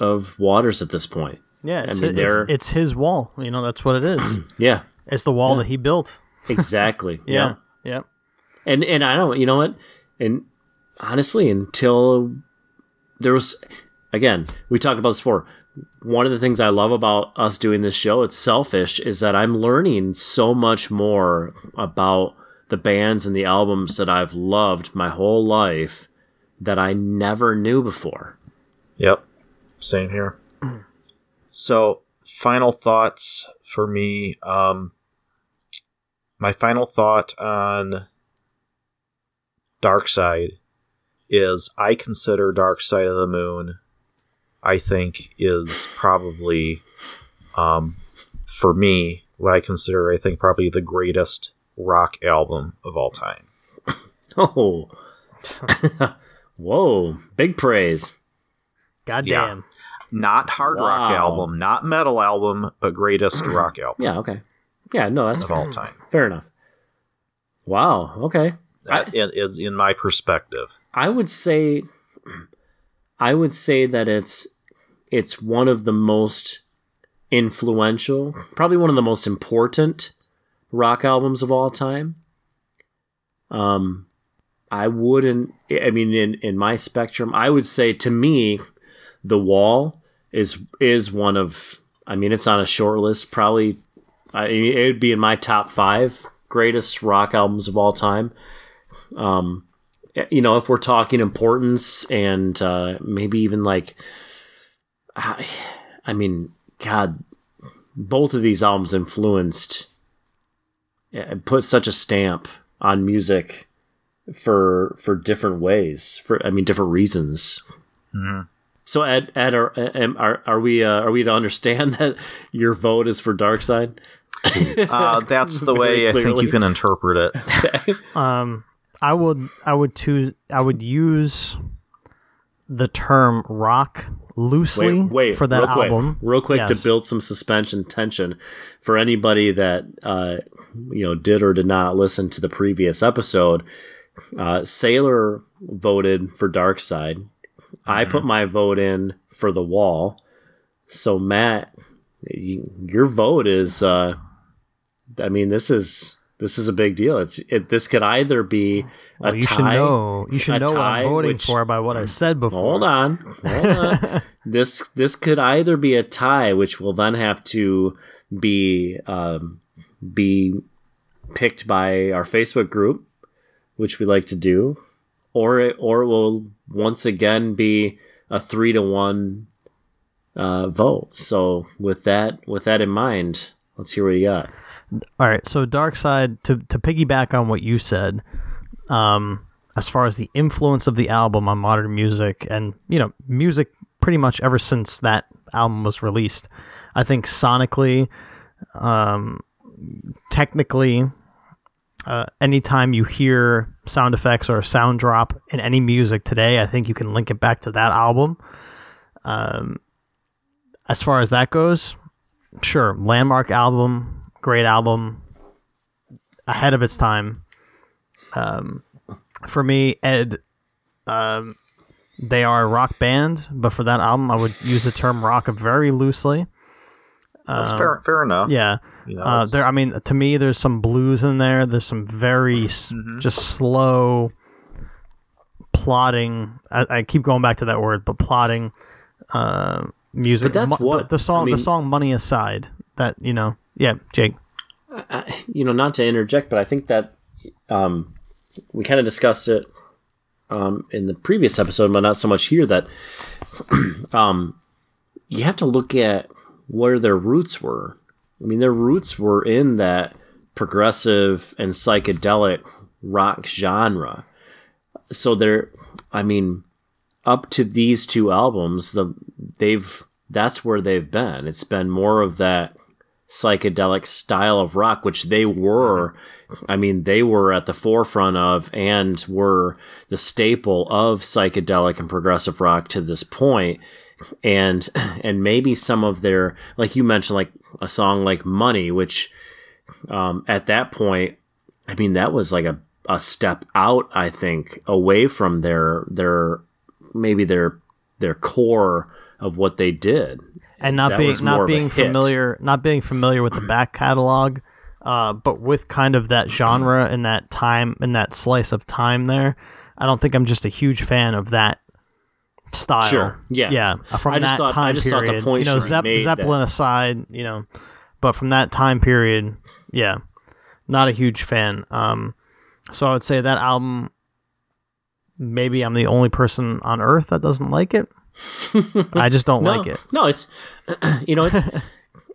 of waters at this point Yeah, it's, mean, it's, it's his wall. You know, that's what it is. yeah it's the wall that he built. exactly Yeah. Yeah. and and I don't, you know what, and honestly, until there was, again, we talked about this before. One of the things I love about us doing this show, it's selfish, is that I'm learning so much more about the bands and the albums that I've loved my whole life that I never knew before. Yep. Same here. So, final thoughts for me. Um, my final thought on Dark Side is I consider Dark Side of the Moon, I think, is probably, um, for me, what I consider, I think, probably the greatest rock album of all time. Oh, whoa, big praise. Goddamn. Not hard rock album, not metal album, but greatest rock album Yeah, okay. Yeah, no, that's of fair. all time. fair enough. Wow, okay. That i- is in my perspective. I would say I would say that it's it's one of the most influential, probably one of the most important rock albums of all time. Um I wouldn't I mean in in my spectrum, I would say to me The Wall is is one of I mean it's on a short list probably I, it would be in my top 5 greatest rock albums of all time Um, you know, if we're talking importance and uh, maybe even like, I, I mean, God, both of these albums influenced, uh, put such a stamp on music for for different ways, for I mean, different reasons. So, Ed, Ed, are are, are we uh, are we to understand that your vote is for Dark Side? Uh, that's the way I think you can interpret it. Um, I would, I would choose, I would use the term rock loosely wait, wait, for that real quick, album. real quick Yes. to build some suspension tension for anybody that uh, you know did or did not listen to the previous episode. uh, Sailor voted for Dark Side. I put my vote in for the Wall. So Matt, you, your vote is. Uh, I mean, this is this is a big deal. It's it, this could either be a Well, you tie. should know. You should a know what I'm voting which- for by what I said before. Hold on. Hold on. this this could either be a tie, which will then have to be um, be picked by our Facebook group, which we like to do, or it, or it will once again be a three to one uh, vote. So with that with that in mind, let's hear what you got. All right, so Dark Side to to piggyback on what you said, um, as far as the influence of the album on modern music and you know music pretty much ever since that album was released, I think sonically, um, technically, uh, anytime you hear sound effects or a sound drop in any music today, I think you can link it back to that album. Um, as far as that goes, sure, landmark album, great album, ahead of its time. Um, for me, Ed, um, they are a rock band, but for that album, I would use the term rock very loosely. That's fair. Fair enough. Yeah, You know, uh, there. I mean, to me, there's some blues in there. There's some very Mm-hmm. just slow plotting. I, I keep going back to that word, but plotting uh, music. But that's Mo- what- the song. I mean- the song "Money Aside." That you know, yeah, Jake. you know, not to interject, but I think that um, we kind of discussed it um, in the previous episode, but not so much here. That um, you have to look at where their roots were. I mean, their roots were in that progressive and psychedelic rock genre. So they're, I mean, up to these two albums, the they've that's where they've been. It's been more of that psychedelic style of rock, which they were. I mean, they were at the forefront of and were the staple of psychedelic and progressive rock to this point. And and maybe some of their, like you mentioned, like a song like "Money," which um, at that point, I mean, that was like a a step out. I think away from their their maybe their their core of what they did. and not That being not being hit. familiar not being familiar with the back catalog uh, but with kind of that genre and that time and that slice of time there i don't think i'm just a huge fan of that style. Sure, yeah. yeah. Uh, from that thought- I time just thought the period. You know made zeppelin that- aside you know but from that time period yeah not a huge fan. Um so i would say that album maybe i'm the only person on earth that doesn't like it i just don't no, like it. No, it's you know it's.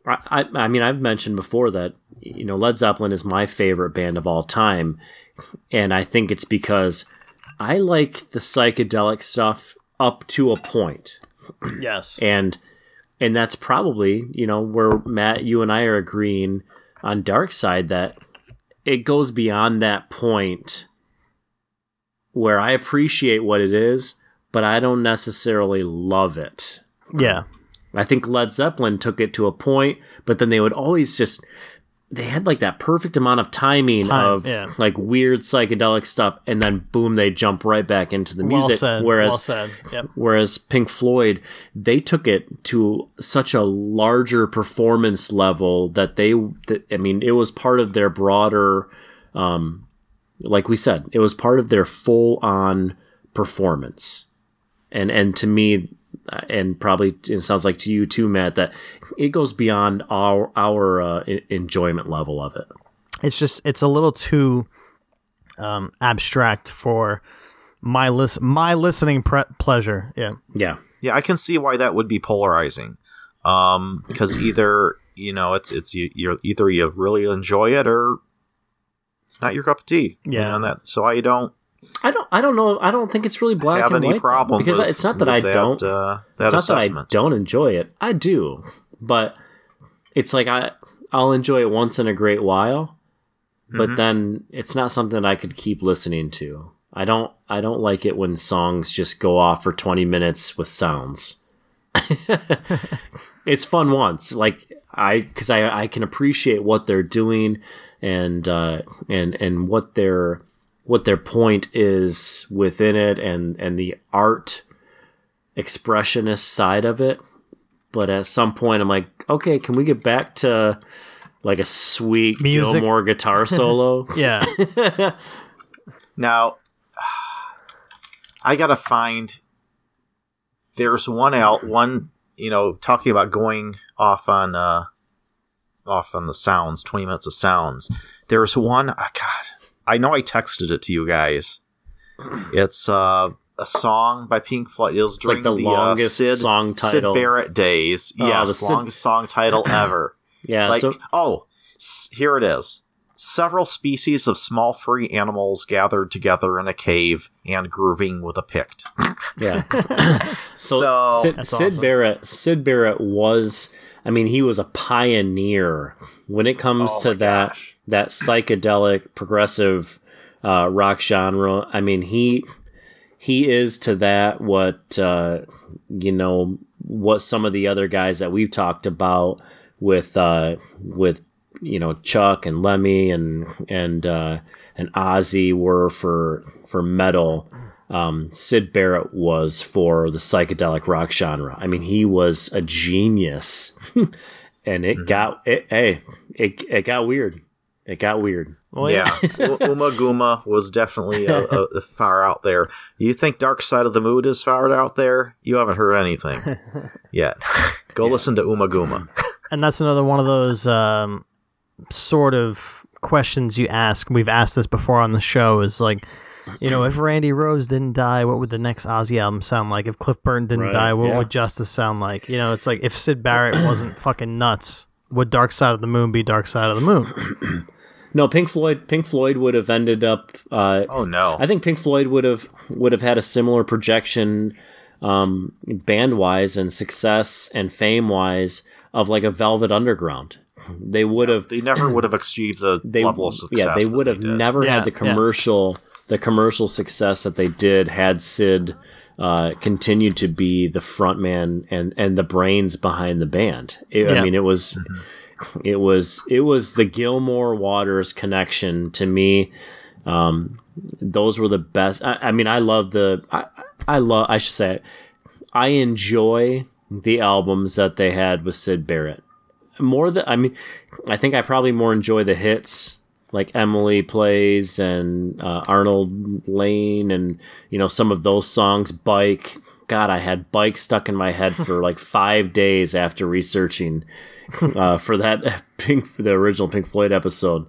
I, I I mean I've mentioned before that you know Led Zeppelin is my favorite band of all time, and I think it's because I like the psychedelic stuff up to a point, yes. And and that's probably you know where Matt you and I are agreeing on Dark Side that it goes beyond that point where I appreciate what it is, but I don't necessarily love it. yeah I think Led Zeppelin took it to a point, but then they would always just they had like that perfect amount of timing Time, of yeah. like weird psychedelic stuff, and then boom, they jump right back into the music. well said whereas well said yep whereas Pink Floyd, they took it to such a larger performance level that they, that, I mean, it was part of their broader, um, like we said, it was part of their full on performance. And, and to me, and probably it sounds like to you too, Matt, that it goes beyond our, our uh, enjoyment level of it. it's just it's a little too um, abstract for my list my listening pre- pleasure. Yeah, Yeah. Yeah, I can see why that would be polarizing. Um, because either you know it's it's you, you're either you really enjoy it or it's not your cup of tea. you Yeah. know, and that so I don't I don't, I don't know. I don't think it's really black have and any white problem because with, it's not that I don't. uh, that it's not that I don't enjoy it. I do, but it's like I I'll enjoy it once in a great while, but Mhm. then it's not something I could keep listening to. I don't I don't like it when songs just go off for 20 minutes with sounds. it's fun once, like I cuz I I can appreciate what they're doing and uh and and what they're what their point is within it and and the art expressionist side of it. But at some point, I'm like, okay, can we get back to like a sweet Music. Gilmour guitar solo? Yeah. Now, I gotta find. There's one out one you know talking about going off on uh off on the sounds, twenty minutes of sounds. There's one. ah, God, I know I texted it to you guys. It's uh a song by Pink Floyd. It was like during the the, longest uh, Syd, song title. Syd Barrett days. Oh, yes, the Syd- longest song title ever. yeah. like so oh s- here it is several species of small furry animals gathered together in a cave and grooving with a pict yeah. so, So- Syd, Syd awesome. Barrett, Syd Barrett was, I mean, he was a pioneer when it comes Oh to that gosh. That psychedelic progressive uh, rock genre. I mean, he he is to that what uh, you know what some of the other guys that we've talked about with uh, with you know Chuck and Lemmy and and uh, and Ozzy were for for metal. Um, Syd Barrett was for the psychedelic rock genre. I mean, he was a genius, and it got it. Hey, it it got weird. It got weird. Well, yeah U- Ummagumma was definitely a, a, a far out there you think dark side of the mood is far out there you haven't heard anything yet go listen to Ummagumma and that's another one of those um, sort of questions you ask. We've asked this before on the show. Is like, you know, if Randy Rhoads didn't die, what would the next Ozzy album sound like? If Cliff Burton didn't Right, die, what yeah. would Justice sound like? You know, it's like if Syd Barrett wasn't fucking nuts, would Dark Side of the Moon be Dark Side of the Moon? No, Pink Floyd. Pink Floyd would have ended up. Uh, oh no I think Pink Floyd would have would have had a similar projection, um, band wise and success and fame wise of like a Velvet Underground. They would have. they never would have achieved the They level of success yeah. They that would have did. never Yeah, had the yeah. commercial the commercial success that they did had Syd uh, continued to be the frontman and and the brains behind the band. It- I mean, it was. It was it was the Gilmour Waters connection to me those were the best. I, I mean, I love the. I, I love. I should say, I enjoy the albums that they had with Syd Barrett more than. I mean, I think I probably more enjoy the hits like Emily plays and uh, Arnold Layne and you know some of those songs. Bike. God, I had bike stuck in my head for like five days after researching uh, for that Pink, for the original Pink Floyd episode.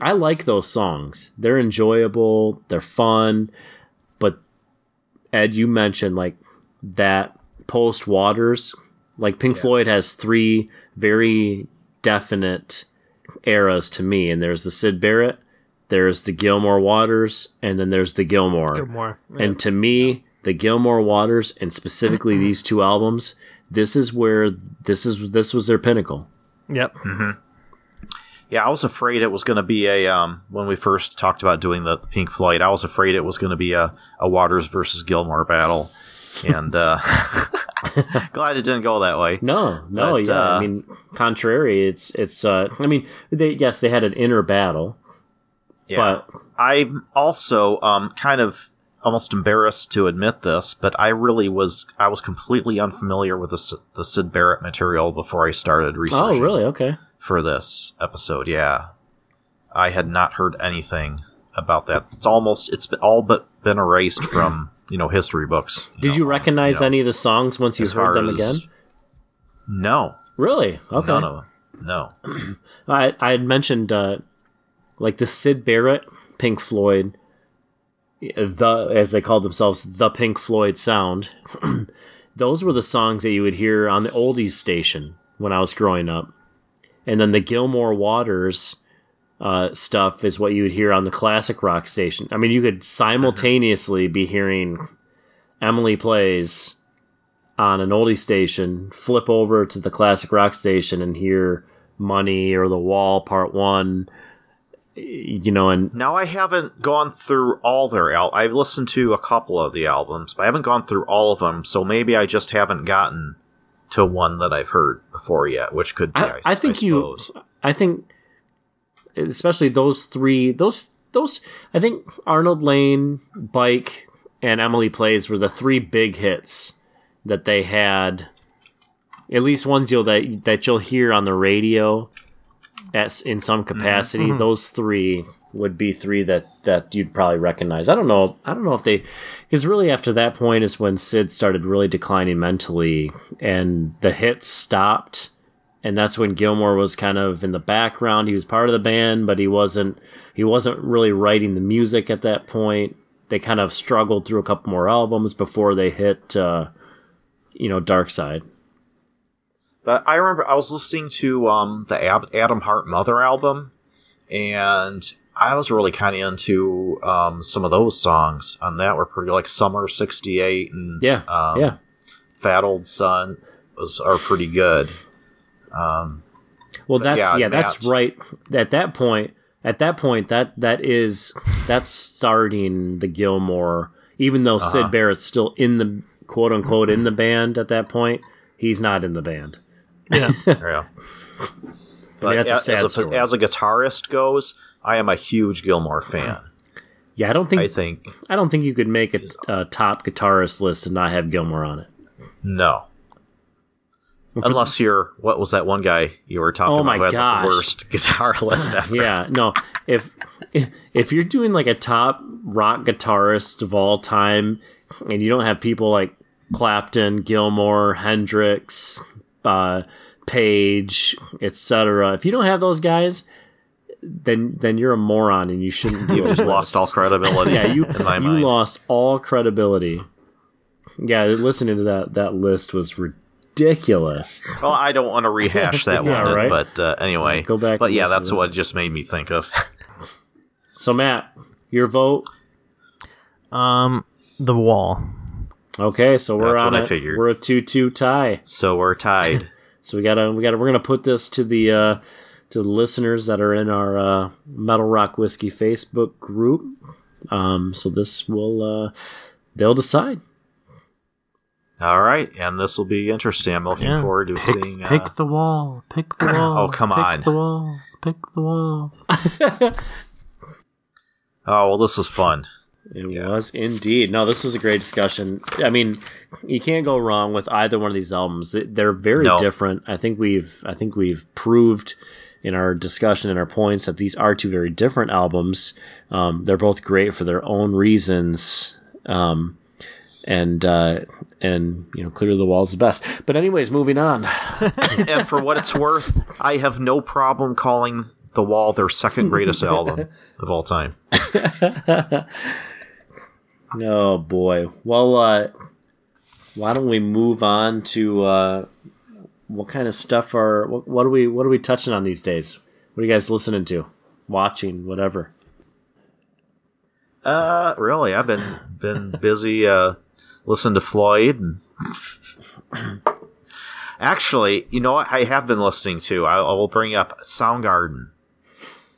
I like those songs. They're enjoyable. They're fun. But Ed, you mentioned like that post Waters. Like Pink Floyd has three very definite eras to me, and there's the Syd Barrett, there's the Gilmour Waters, and then there's the Gilmour. More. And to me, the Gilmour Waters, and specifically these two albums, this is where this is this was their pinnacle. Yep. Yeah, I was afraid it was going to be a um when we first talked about doing the Pink Floyd. I was afraid it was going to be a, a Waters versus Gilmour battle, and uh, glad it didn't go that way. No, no, But, yeah. uh, I mean, contrary, it's it's. uh I mean, they yes, they had an inner battle, Yeah. but I'm also um kind of almost embarrassed to admit this, but I really was I was completely unfamiliar with the the Syd Barrett material before I started researching. oh, really? Okay. for this episode. Yeah, I had not heard anything about that. It's almost it's all but been erased from you know history books. Did know, you recognize know, any of the songs once you heard them as- again? No, Really? Okay. none of them. No. I I had mentioned uh, like the Syd Barrett, Pink Floyd, the as they called themselves, the Pink Floyd sound. Those were the songs that you would hear on the oldies station when I was growing up, and then the Gilmour Waters uh, stuff is what you would hear on the classic rock station. I mean, you could simultaneously be hearing Emily plays on an oldie station, flip over to the classic rock station and hear Money or The Wall Part One. You know, and Now I haven't gone through all their al. I've listened to a couple of the albums, but I haven't gone through all of them. So maybe I just haven't gotten to one that I've heard before yet, which could be. I, I think you, suppose. I think, especially those three, those those I think Arnold Layne, Bike, and Emily Plays were the three big hits that they had. At least ones you'll that that you'll hear on the radio, at in some capacity. Those three would be three that that you'd probably recognize. I don't know. I don't know if they because really after that point is when Syd started really declining mentally, and the hits stopped and that's when Gilmour was kind of in the background. He was part of the band, but he wasn't he wasn't really writing the music at that point. They kind of struggled through a couple more albums before they hit uh, you know Dark Side. But I remember I was listening to um, the Ab- Atom Heart Mother album, and I was really kind of into um, some of those songs on that. Were pretty like Summer '68 and Yeah, um, yeah. Fat Old Sun was are pretty good. Well, that's yeah, yeah, that's right. At that point, at that point, that that is that's starting the Gilmour. Even though Uh-huh. Syd Barrett's still in the quote unquote in the band at that point, he's not in the band. Yeah. Yeah. But that's a a- sad as, a, as a guitarist goes, I am a huge Gilmour uh-huh. fan. Yeah, I don't think I think I, don't think you could make a, a top guitarist list and not have Gilmour on it. no. Unless you're what was that one guy you were talking Oh about my who had gosh. the worst guitar list ever? Yeah, no. If if you're doing like a top rock guitarist of all time, and you don't have people like Clapton, Gilmour, Hendrix, uh, Page, etc. If you don't have those guys, then then you're a moron and you shouldn't. do You've just lost all credibility. Yeah, you in my you mind. lost all credibility. Yeah, listening to that that list was ridiculous. Well, I don't want to rehash that Yeah, one, right. but uh, anyway, Go back But yeah, that's to what it just made me think of. So Matt, your vote. Um, the wall. Okay, so we're That's on what I a, figured. We're a two-two tie. so we're tied. So we gotta we gotta we're gonna put this to the uh, to the listeners that are in our uh, Metal Rock Whiskey Facebook group. Um, so this will uh, they'll decide. All right, and this will be interesting. I'm looking Yeah. forward to Pick, seeing. pick uh, the wall. Pick the wall. Oh, come pick on. the wall. Pick the wall. oh well, this was fun. It Yeah. was indeed. No, this was a great discussion. I mean, you can't go wrong with either one of these albums. They- They're very No. different. I think we've I think we've proved in our discussion and our points that these are two very different albums. Um, they're both great for their own reasons. Um, and uh, and you know, clearly the wall's the best. But anyways, moving on. and for what it's worth, I have no problem calling The Wall their second greatest album of all time. Oh boy. Well, uh, why don't we move on to uh, what kind of stuff are what, what are we what are we touching on these days? What are you guys listening to, watching, whatever? Uh, really, I've been been busy uh, listening to Floyd. And Actually, you know what? I have been listening to. I, I will bring up Soundgarden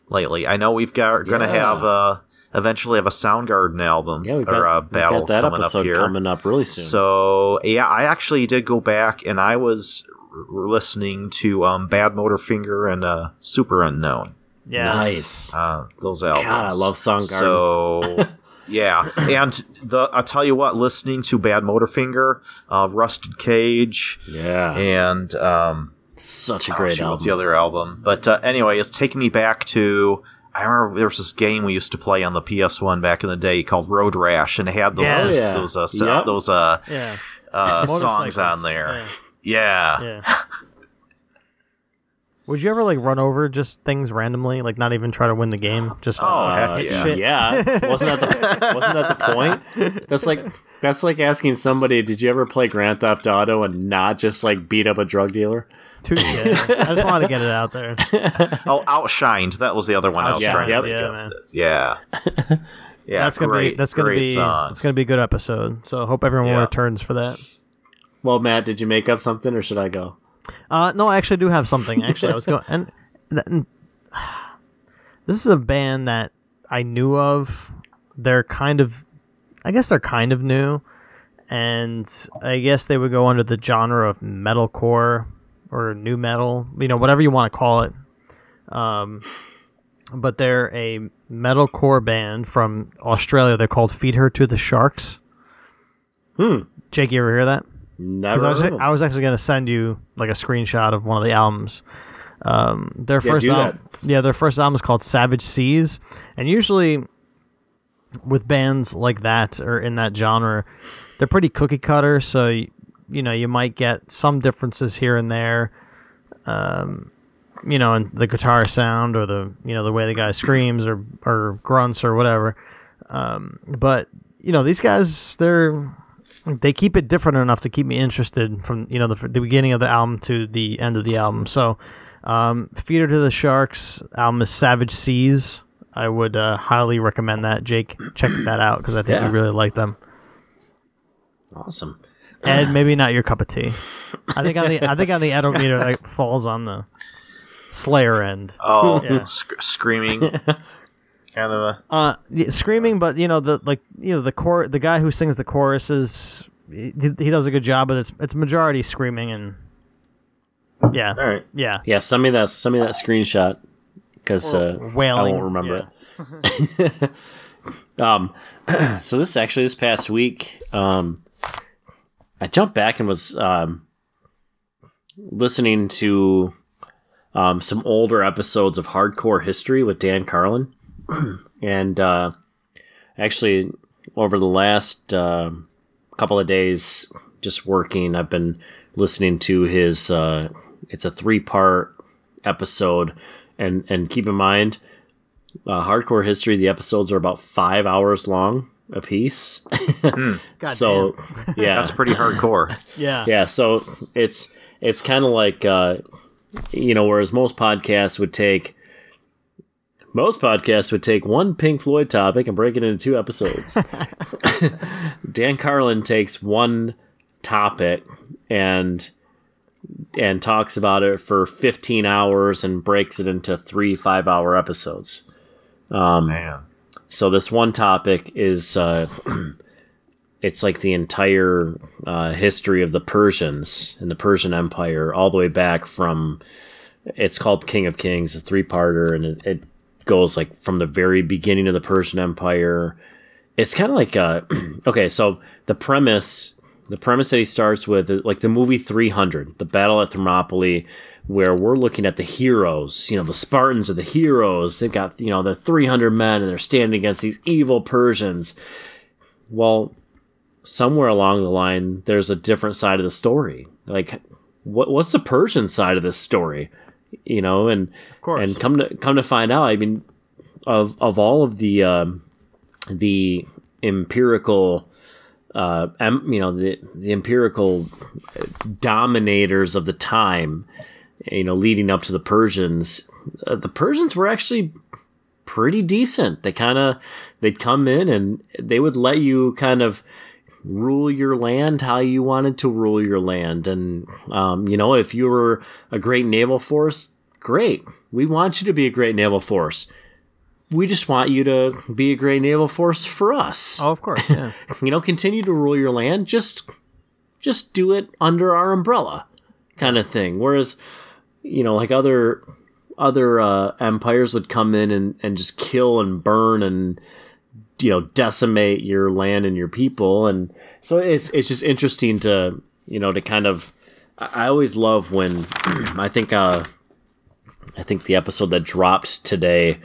lately. I know we've got going to have uh, eventually have a Soundgarden album Yeah, we've or got, a we've battle got that coming up episode here. coming up really soon. So yeah, I actually did go back and I was r- listening to um, Badmotorfinger and uh, Superunknown. Yeah. nice. Uh, those albums. God, I love Soundgarden. So yeah, and the I'll tell you what, listening to Badmotorfinger, uh, Rusted Cage, yeah, and um, such a great shoot, what's album. the other album? But uh, anyway, it's taking me back to. I remember there was this game we used to play on the PS1 back in the day called Road Rash, and it had those Yeah. two, Oh, yeah. those uh, so- Yep. those uh, Yeah. uh, songs on there. Yeah. Yeah. Yeah. Would you ever like run over just things randomly, like not even try to win the game? Just Oh, uh, heck yeah. shit? Yeah, wasn't that the wasn't that the point? That's like that's like asking somebody, "Did you ever play Grand Theft Auto and not just like beat up a drug dealer?" Too- yeah. I just wanted to get it out there. Oh, Outshined. That was the other one I was Outshined, trying to think Yeah, of. man. Yeah. Yeah. that's gonna great, be that's gonna great be songs. it's gonna be a good episode. So I hope everyone Yeah. returns for that. Well, Matt, did you make up something, or should I go? Uh, no, I actually do have something. Actually, I was going and, and this is a band that I knew of. They're kind of, I guess they're kind of new, and I guess they would go under the genre of metalcore or new metal, you know, whatever you want to call it. Um, but they're a metalcore band from Australia. They're called Feed Her to the Sharks. Hmm. Jake, you ever hear that? Never. I was, I was actually going to send you like a screenshot of one of the albums. Um, their Yeah, first album, yeah, their first album is called Savage Seas, and usually with bands like that or in that genre, they're pretty cookie cutter. So you know you might get some differences here and there. Um, you know, in the guitar sound or the you know the way the guy screams or or grunts or whatever. Um, but you know these guys, they're they keep it different enough to keep me interested from you know the, the beginning of the album to the end of the album. So, um, Feed Her to the Sharks album is Savage Seas. I would uh, highly recommend that. Jake, check that out because I think Yeah. you really like them. Awesome. Ed, maybe not your cup of tea. I think on the I think on the Edometer that falls on the Slayer end. Oh, Yeah. sc- screaming. kind of a. Uh, yeah, screaming, but you know the like you know the core the guy who sings the choruses he, he does a good job, but it's it's majority screaming and yeah, All right. yeah. Yeah, send me that. Send me that screenshot because uh, I won't remember it. um, so this actually this past week, um, I jumped back and was um, listening to um, some older episodes of Hardcore History with Dan Carlin, and uh, actually over the last uh, couple of days, just working, I've been listening to his. Uh, it's a three part episode, and and keep in mind, uh, hardcore history. The episodes are about five hours long a piece. so yeah, That's pretty hardcore. yeah, yeah. So it's it's kind of like uh, you know, whereas most podcasts would take. Most podcasts would take one Pink Floyd topic and break it into two episodes. Dan Carlin takes one topic and and talks about it for 15 hours and breaks it into three five hour episodes. Man. So this one topic is uh, it's like the entire uh, history of the Persians and the Persian Empire, all the way back from. It's called King of Kings, a three-parter, and it, it goes like from the very beginning of the Persian Empire. It's kind of like uh, okay, so the premise, the premise that he starts with, is like the movie 300, the Battle at Thermopylae, where we're looking at the heroes. You know, the Spartans are the heroes. They've got you know the 300 men, and they're standing against these evil Persians. Well, somewhere along the line, there's a different side of the story. Like, what what's the Persian side of this story? You know, and of course. and come to come to find out, I mean, of of all of the um, the empirical, uh, em, you know, the the empirical dominators of the time, you know, leading up to the Persians, uh, the Persians were actually pretty decent. They kind of they'd come in and they would let you kind of rule your land how you wanted to rule your land. And um, you know if you were a great naval force great. We want you to be a great naval force. We just want you to be a great naval force for us. Oh, of course, yeah. you know continue to rule your land. Just just do it under our umbrella kind of thing. Whereas you know like other other uh, empires would come in and, and just kill and burn and you know decimate your land and your people and so it's it's just interesting to you know to kind of I always love when I think uh I think the episode that dropped today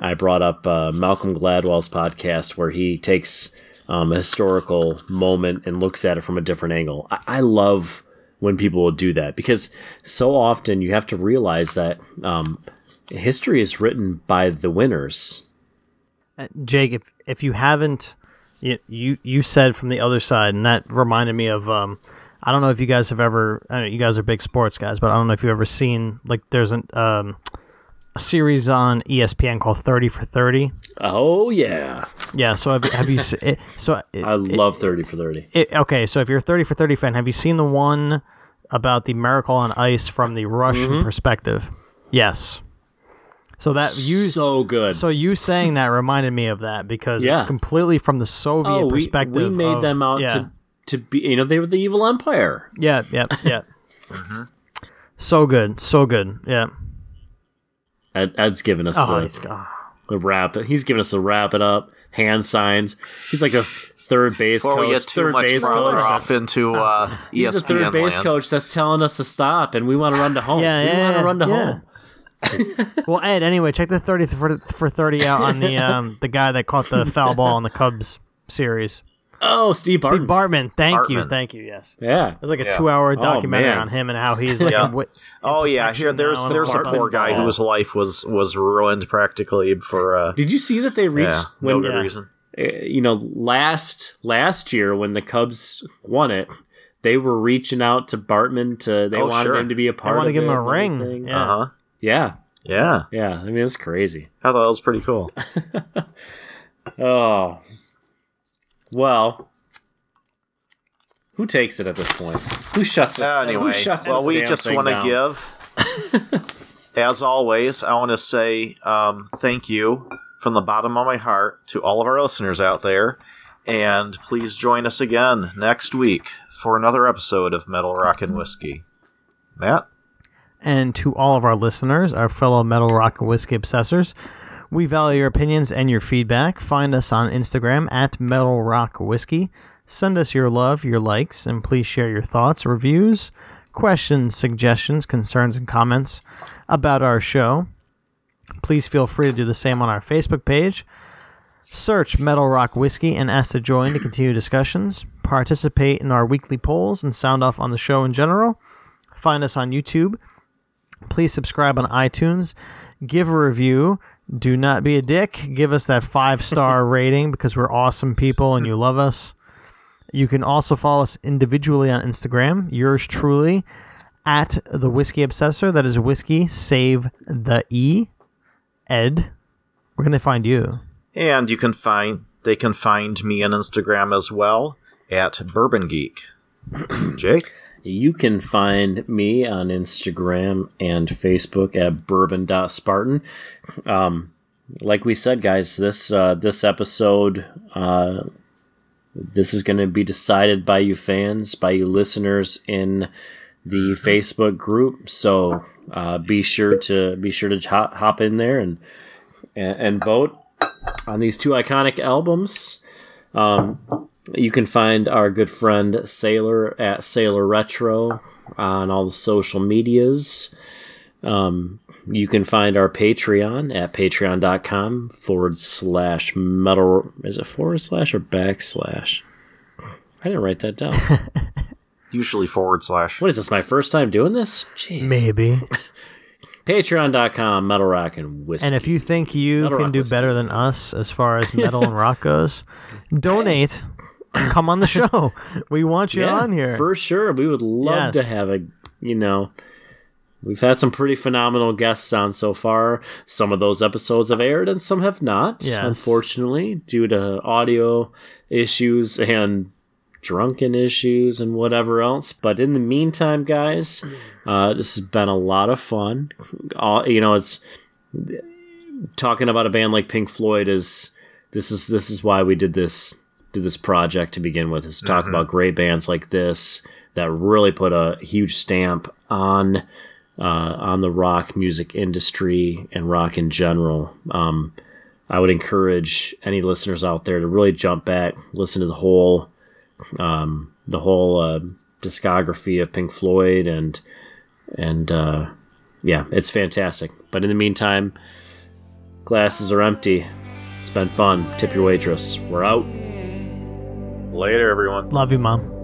I brought up uh, Malcolm Gladwell's podcast where he takes um, a historical moment and looks at it from a different angle. I, I love when people will do that because so often you have to realize that um, history is written by the winners. Uh, Jake, if if you haven't, you, you you said from the other side, and that reminded me of. Um, I don't know if you guys have ever. Know you guys are big sports guys, but I don't know if you've ever seen like there's an um, a series on ESPN called Thirty for Thirty. Oh yeah, Yeah. So have, have you? it, so it, I love thirty for thirty. it, okay. So if you're a Thirty for Thirty fan, have you seen the one about the Miracle on Ice from the Russian perspective? Yes. So that you so good. So you saying that reminded me of that because Yeah. it's completely from the Soviet oh, we, perspective. we made of- them out yeah, to to be. You know, they were the evil empire. Yeah, yeah, yeah. Mm-hmm. So good, so good. Yeah. Ed, Ed's giving us Oh, the, he's, oh, the wrap. He's giving us the wrap it up hand signs. He's like a third base Before coach. we get too third much base further coach. off that's- into uh, He's a third base land. coach that's telling us to stop, and we want to run to home. Yeah, we yeah, want to run to yeah. home. well, Ed. Anyway, check the thirty for, for thirty out on the um the guy that caught the foul ball in the Cubs series. Oh, Steve Barton. Steve Bartman. Thank you, thank you. Yes, yeah. it was like a Yeah. two-hour documentary man. on him and how he's like. Yeah. a wi- Oh yeah, here there's now and there's a poor stuff. guy whose life was was ruined practically for uh, Did you see that they reached yeah, when no good yeah. reason. uh, you know last last year when the Cubs won it? They were reaching out to Bartman to they Oh, wanted sure. him to be a part. They part want to give him a ring. everything. Yeah. Uh huh. yeah, Yeah, yeah. I mean, it's crazy. I thought that was pretty cool. Oh, well, who takes it at this point? Who shuts it? Uh, who anyway, shuts well, we just want to give, as always, I want to say um, thank you from the bottom of my heart to all of our listeners out there. And please join us again next week for another episode of Metal Rock and Whiskey. Matt? and to all of our listeners, our fellow Metal Rock and Whiskey obsessors. We value your opinions and your feedback. Find us on Instagram at Metal Rock Whiskey. Send us your love, your likes, and please share your thoughts, reviews, questions, suggestions, concerns, and comments about our show. Please feel free to do the same on our Facebook page. Search Metal Rock Whiskey and ask to join to continue discussions, participate in our weekly polls, and sound off on the show in general. Find us on YouTube. Please subscribe on iTunes. Give a review. Do not be a dick. Give us that five star rating because we're awesome people and you love us. You can also follow us individually on Instagram. Yours truly at the Whiskey Obsessor. That is whiskey, save the E. Ed, where can they find you? And you can find they can find me on Instagram as well at Bourbon Geek. Jake? You can find me on Instagram and Facebook at bourbon.spartan. Um, like we said, guys, this uh, this episode, uh, this is going to be decided by you fans, by you listeners in the Facebook group. So uh, be sure to be sure to hop, hop in there and, and and vote on these two iconic albums. Um, you can find our good friend Sailor at Sailor Retro on all the social medias. Um, you can find our Patreon at patreon.com forward slash metal. Is it forward slash or backslash? I didn't write that down. Usually forward slash. what is this, my first time doing this? Jeez. Maybe. Patreon.com, metal rock and whiskey. And if you think you Metal can do whiskey. better than us as far as metal and rock goes, donate. Come on the show. We want you yeah, on here. For sure. We would love to have a, you know, we've had some pretty phenomenal guests on so far. Some of those episodes have aired and some have not, Yes. unfortunately, due to audio issues and drunken issues and whatever else. But in the meantime, guys, uh, this has been a lot of fun. All, you know, it's talking about a band like Pink Floyd is this is this is why we did this this project to begin with is to talk about great bands like this that really put a huge stamp on uh, on the rock music industry and rock in general. Um, I would encourage any listeners out there to really jump back, listen to the whole um, the whole uh, discography of Pink Floyd and and uh, yeah, it's fantastic. But in the meantime, glasses are empty. It's been fun. Tip your waitress. We're out. Later, everyone. Love you, Mom.